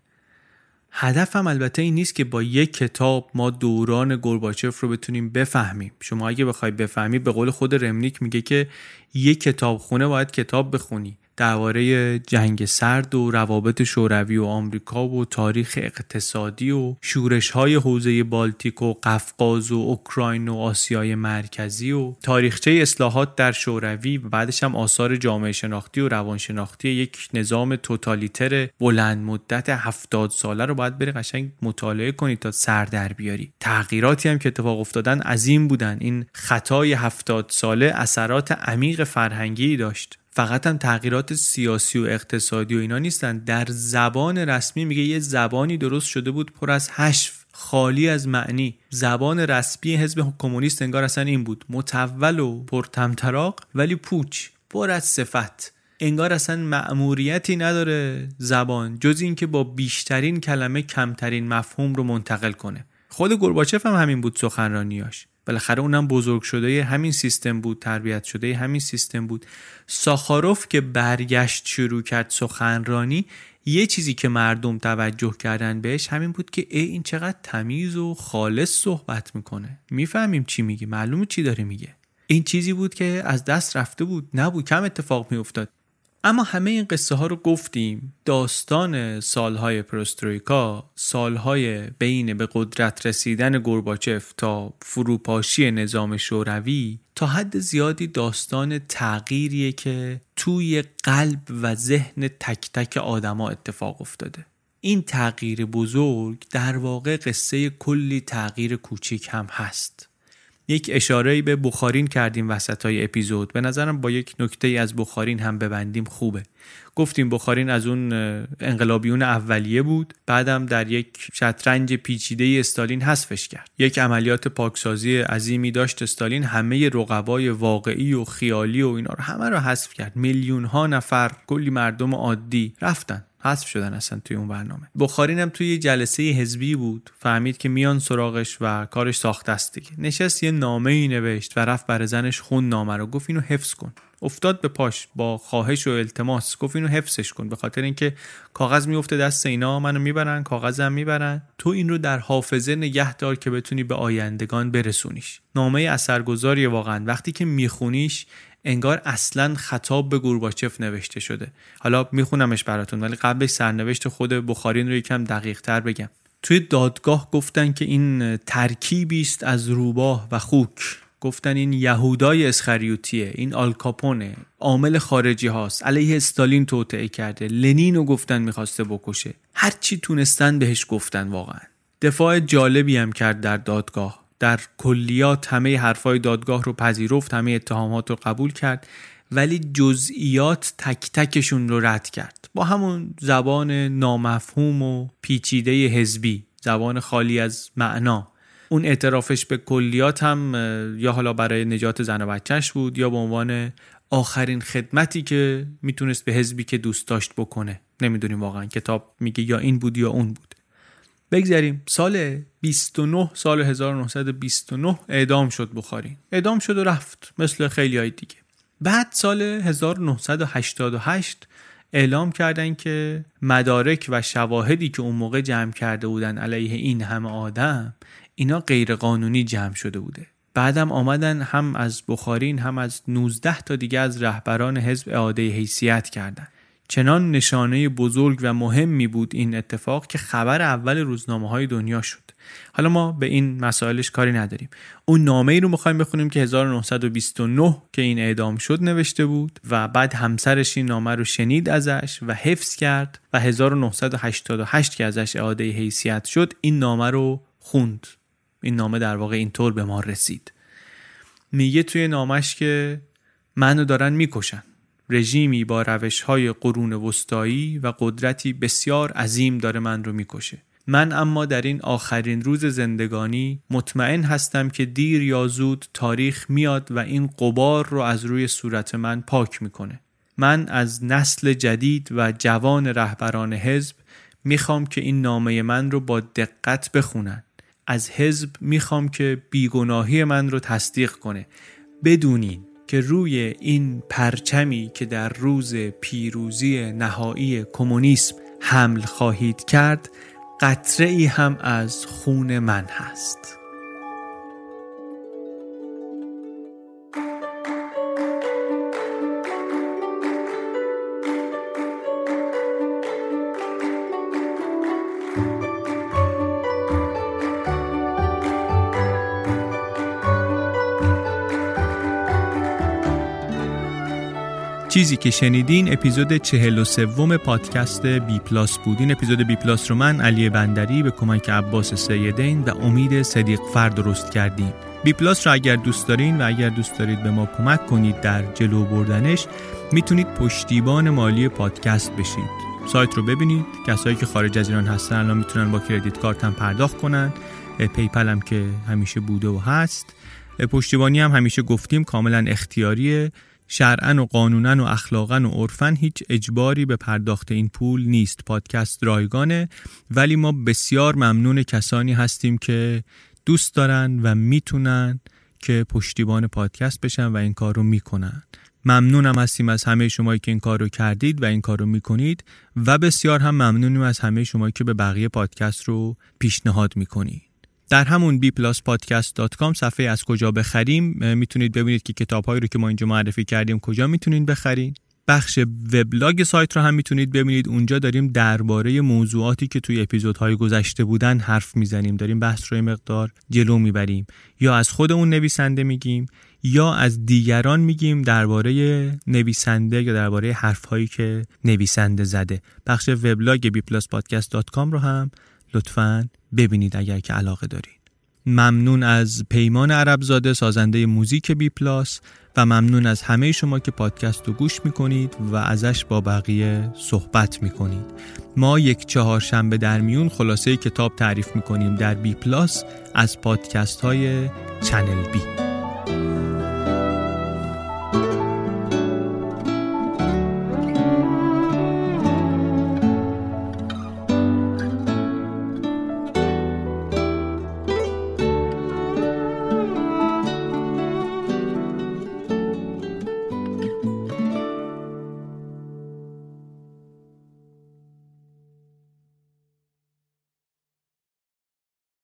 هدفم البته این نیست که با یک کتاب ما دوران گرباچف رو بتونیم بفهمیم. شما اگه بخوای بفهمی به قول خود رمنیک میگه که یک کتاب خونه باید کتاب بخونی. درباره جنگ سرد و روابط شوروی و آمریکا و تاریخ اقتصادی و شورش های حوزه بالتیک و قفقاز و اوکراین و آسیای مرکزی و تاریخچه اصلاحات در شوروی و بعدش هم آثار جامعه شناختی و روانشناختی یک نظام توتالیتر بلند مدت هفتاد ساله رو باید بری قشنگ مطالعه کنید تا سر در بیاری. تغییراتی هم که اتفاق افتادن عظیم بودن. این خطای هفتاد ساله اثرات عمیق فرهنگی داشت. فقط هم تغییرات سیاسی و اقتصادی و اینا نیستن. در زبان رسمی میگه یه زبانی درست شده بود پر از حشف خالی از معنی. زبان رسمی حزب کمونیست انگار اصلا این بود. متول و پرتمطراق ولی پوچ پر از صفت. انگار اصلا مأموریتی نداره زبان جز اینکه با بیشترین کلمه کمترین مفهوم رو منتقل کنه. خود گرباچف هم همین بود سخنرانیاش. بالاخره اونم بزرگ شده همین سیستم بود تربیت شده همین سیستم بود. ساخاروف که برگشت شروع کرد سخنرانی یه چیزی که مردم توجه کردن بهش همین بود که ای این چقدر تمیز و خالص صحبت می‌کنه. می‌فهمیم چی میگه معلومه چی داره میگه. این چیزی بود که از دست رفته بود نبود کم اتفاق میافتاد. اما همه این قصه ها رو گفتیم. داستان سالهای پروسترویکا سالهای بین به قدرت رسیدن گورباچف تا فروپاشی نظام شوروی تا حد زیادی داستان تغییریه که توی قلب و ذهن تک تک آدما اتفاق افتاده. این تغییر بزرگ در واقع قصه کلی تغییر کوچیک هم هست. یک اشاره به بخارین کردیم وسط های اپیزود. به نظرم با یک نکته از بخارین هم ببندیم خوبه. گفتیم بخارین از اون انقلابیون اولیه بود بعدم در یک شطرنج پیچیده استالین حذفش کرد. یک عملیات پاکسازی عظیمی داشت استالین همه رقبای واقعی و خیالی و اینا رو همه رو حذف کرد. میلیون ها نفر کلی مردم عادی رفتن. حذف شدن اصلا توی اون برنامه. بخارین هم توی جلسه حزبی بود فهمید که میان سراغش و کارش ساخته است دیگه. نشست یه نامه ای نوشت و رفت بر زنش خون نامه رو. گفت اینو حفظ کن. افتاد به پاش با خواهش و التماس. گفت اینو حفظش کن. به خاطر اینکه کاغذ میفته دست اینا منو می‌برن کاغذم می‌برن. تو این رو در حافظه نگه دار که بتونی به آیندگان برسونیش. نامه اثرگذاری واقعا. وقتی که میخونیش انگار اصلا خطاب به گورباچف نوشته شده. حالا میخونمش براتون ولی قبلش سرنوشت خود بخارین رو یکم دقیق تر بگم. توی دادگاه گفتن که این ترکیبی است از روباه و خوک. گفتن این یهودای اسخریوتیه این آلکاپونه عامل خارجی هاست علیه استالین توطعه کرده لنین رو گفتن می‌خواسته بکشه. هرچی تونستن بهش گفتن واقعا. دفاع جالبی هم کرد در دادگاه. در کلیات همه حرفای دادگاه رو پذیرفت همه اتهامات رو قبول کرد ولی جزئیات تک تکشون رو رد کرد. با همون زبان نامفهوم و پیچیده حزبی زبان خالی از معنا. اون اعترافش به کلیات هم یا حالا برای نجات زن و بچهش بود یا به عنوان آخرین خدمتی که می‌تونست به حزبی که دوست داشت بکنه. نمی‌دونیم واقعا کتاب میگه یا این بود یا اون بود. بگذاریم سال 29 سال 1929 اعدام شد بخاری. اعدام شد و رفت مثل خیلی های دیگه. بعد سال 1988 اعلام کردن که مدارک و شواهدی که اون موقع جمع کرده بودن علیه این همه آدم اینا غیر قانونی جمع شده بوده. بعدم آمدن هم از بخارین هم از 19 تا دیگه از رهبران حزب اعاده حیثیت کردن. چنان نشانه بزرگ و مهمی بود این اتفاق که خبر اول روزنامه های دنیا شد. حالا ما به این مسائلش کاری نداریم. اون نامه ای رو می‌خوایم بخونیم که 1929 که این اعدام شد نوشته بود و بعد همسرش این نامه رو شنید ازش و حفظ کرد و 1988 که ازش اعاده حیثیت شد این نامه رو خوند. این نامه در واقع اینطور به ما رسید. میگه توی نامش که منو دارن می‌کشن. رژیمی با روش های قرون وسطایی و قدرتی بسیار عظیم داره من رو می‌کشه. من اما در این آخرین روز زندگانی مطمئن هستم که دیر یا زود تاریخ میاد و این قبار رو از روی صورت من پاک می‌کنه. من از نسل جدید و جوان رهبران حزب می‌خوام که این نامه من رو با دقت بخونن. از حزب می‌خوام که بیگناهی من رو تصدیق کنه. بدونین که روی این پرچمی که در روز پیروزی نهایی کمونیسم حمل خواهید کرد قطره ای هم از خون من هست. چیزی که شنیدین اپیزود چهل و سوم پادکست بی پلاس بود. این اپیزود بی پلاس رو من علی بندری به کمک عباس سیدین و امید صدیق فر درست کردیم. بی پلاس رو اگر دوست دارین و اگر دوست دارید به ما کمک کنید در جلو بردنش می‌تونید پشتیبان مالی پادکست بشید. سایت رو ببینید. کسایی که خارج از ایران هستن الان می‌تونن با credit card هم پرداخت کنن. PayPal هم که همیشه بوده و هست. پشتیبانی هم همیشه گفتیم کاملا اختیاریه. شرعن و قانونا و اخلاقا و عرفا هیچ اجباری به پرداخت این پول نیست. پادکست رایگانه ولی ما بسیار ممنون کسانی هستیم که دوست دارن و می‌تونن که پشتیبان پادکست بشن و این کار رو می‌کنن. ممنونم هستیم از همه شما که این کار رو کردید و این کار رو می‌کنید و بسیار هم ممنونیم از همه شما که به بقیه پادکست رو پیشنهاد می‌کنید. در همون bpluspodcast.com صفحه از کجا بخریم می‌تونید ببینید که کتابهایی رو که ما اینجا معرفی کردیم کجا می‌تونید بخرین. بخش وبلاگ سایت رو هم می‌تونید ببینید. اونجا داریم درباره موضوعاتی که توی اپیزودهای گذشته بودن حرف می‌زنیم. داریم بحث رو مقدار جلو می‌بریم. یا از خودمون نویسنده میگیم یا از دیگران میگیم درباره نویسنده یا درباره حرفهایی که نویسنده زده. بخش وبلاگ bpluspodcast.com رو هم لطفا ببینید اگر که علاقه دارید. ممنون از پیمان عربزاده سازنده موزیک بی پلاس و ممنون از همه شما که پادکست رو گوش می‌کنید و ازش با بقیه صحبت می‌کنید. ما یک چهارشنبه در میون خلاصه کتاب تعریف می‌کنیم در بی پلاس از پادکست های چنل بی.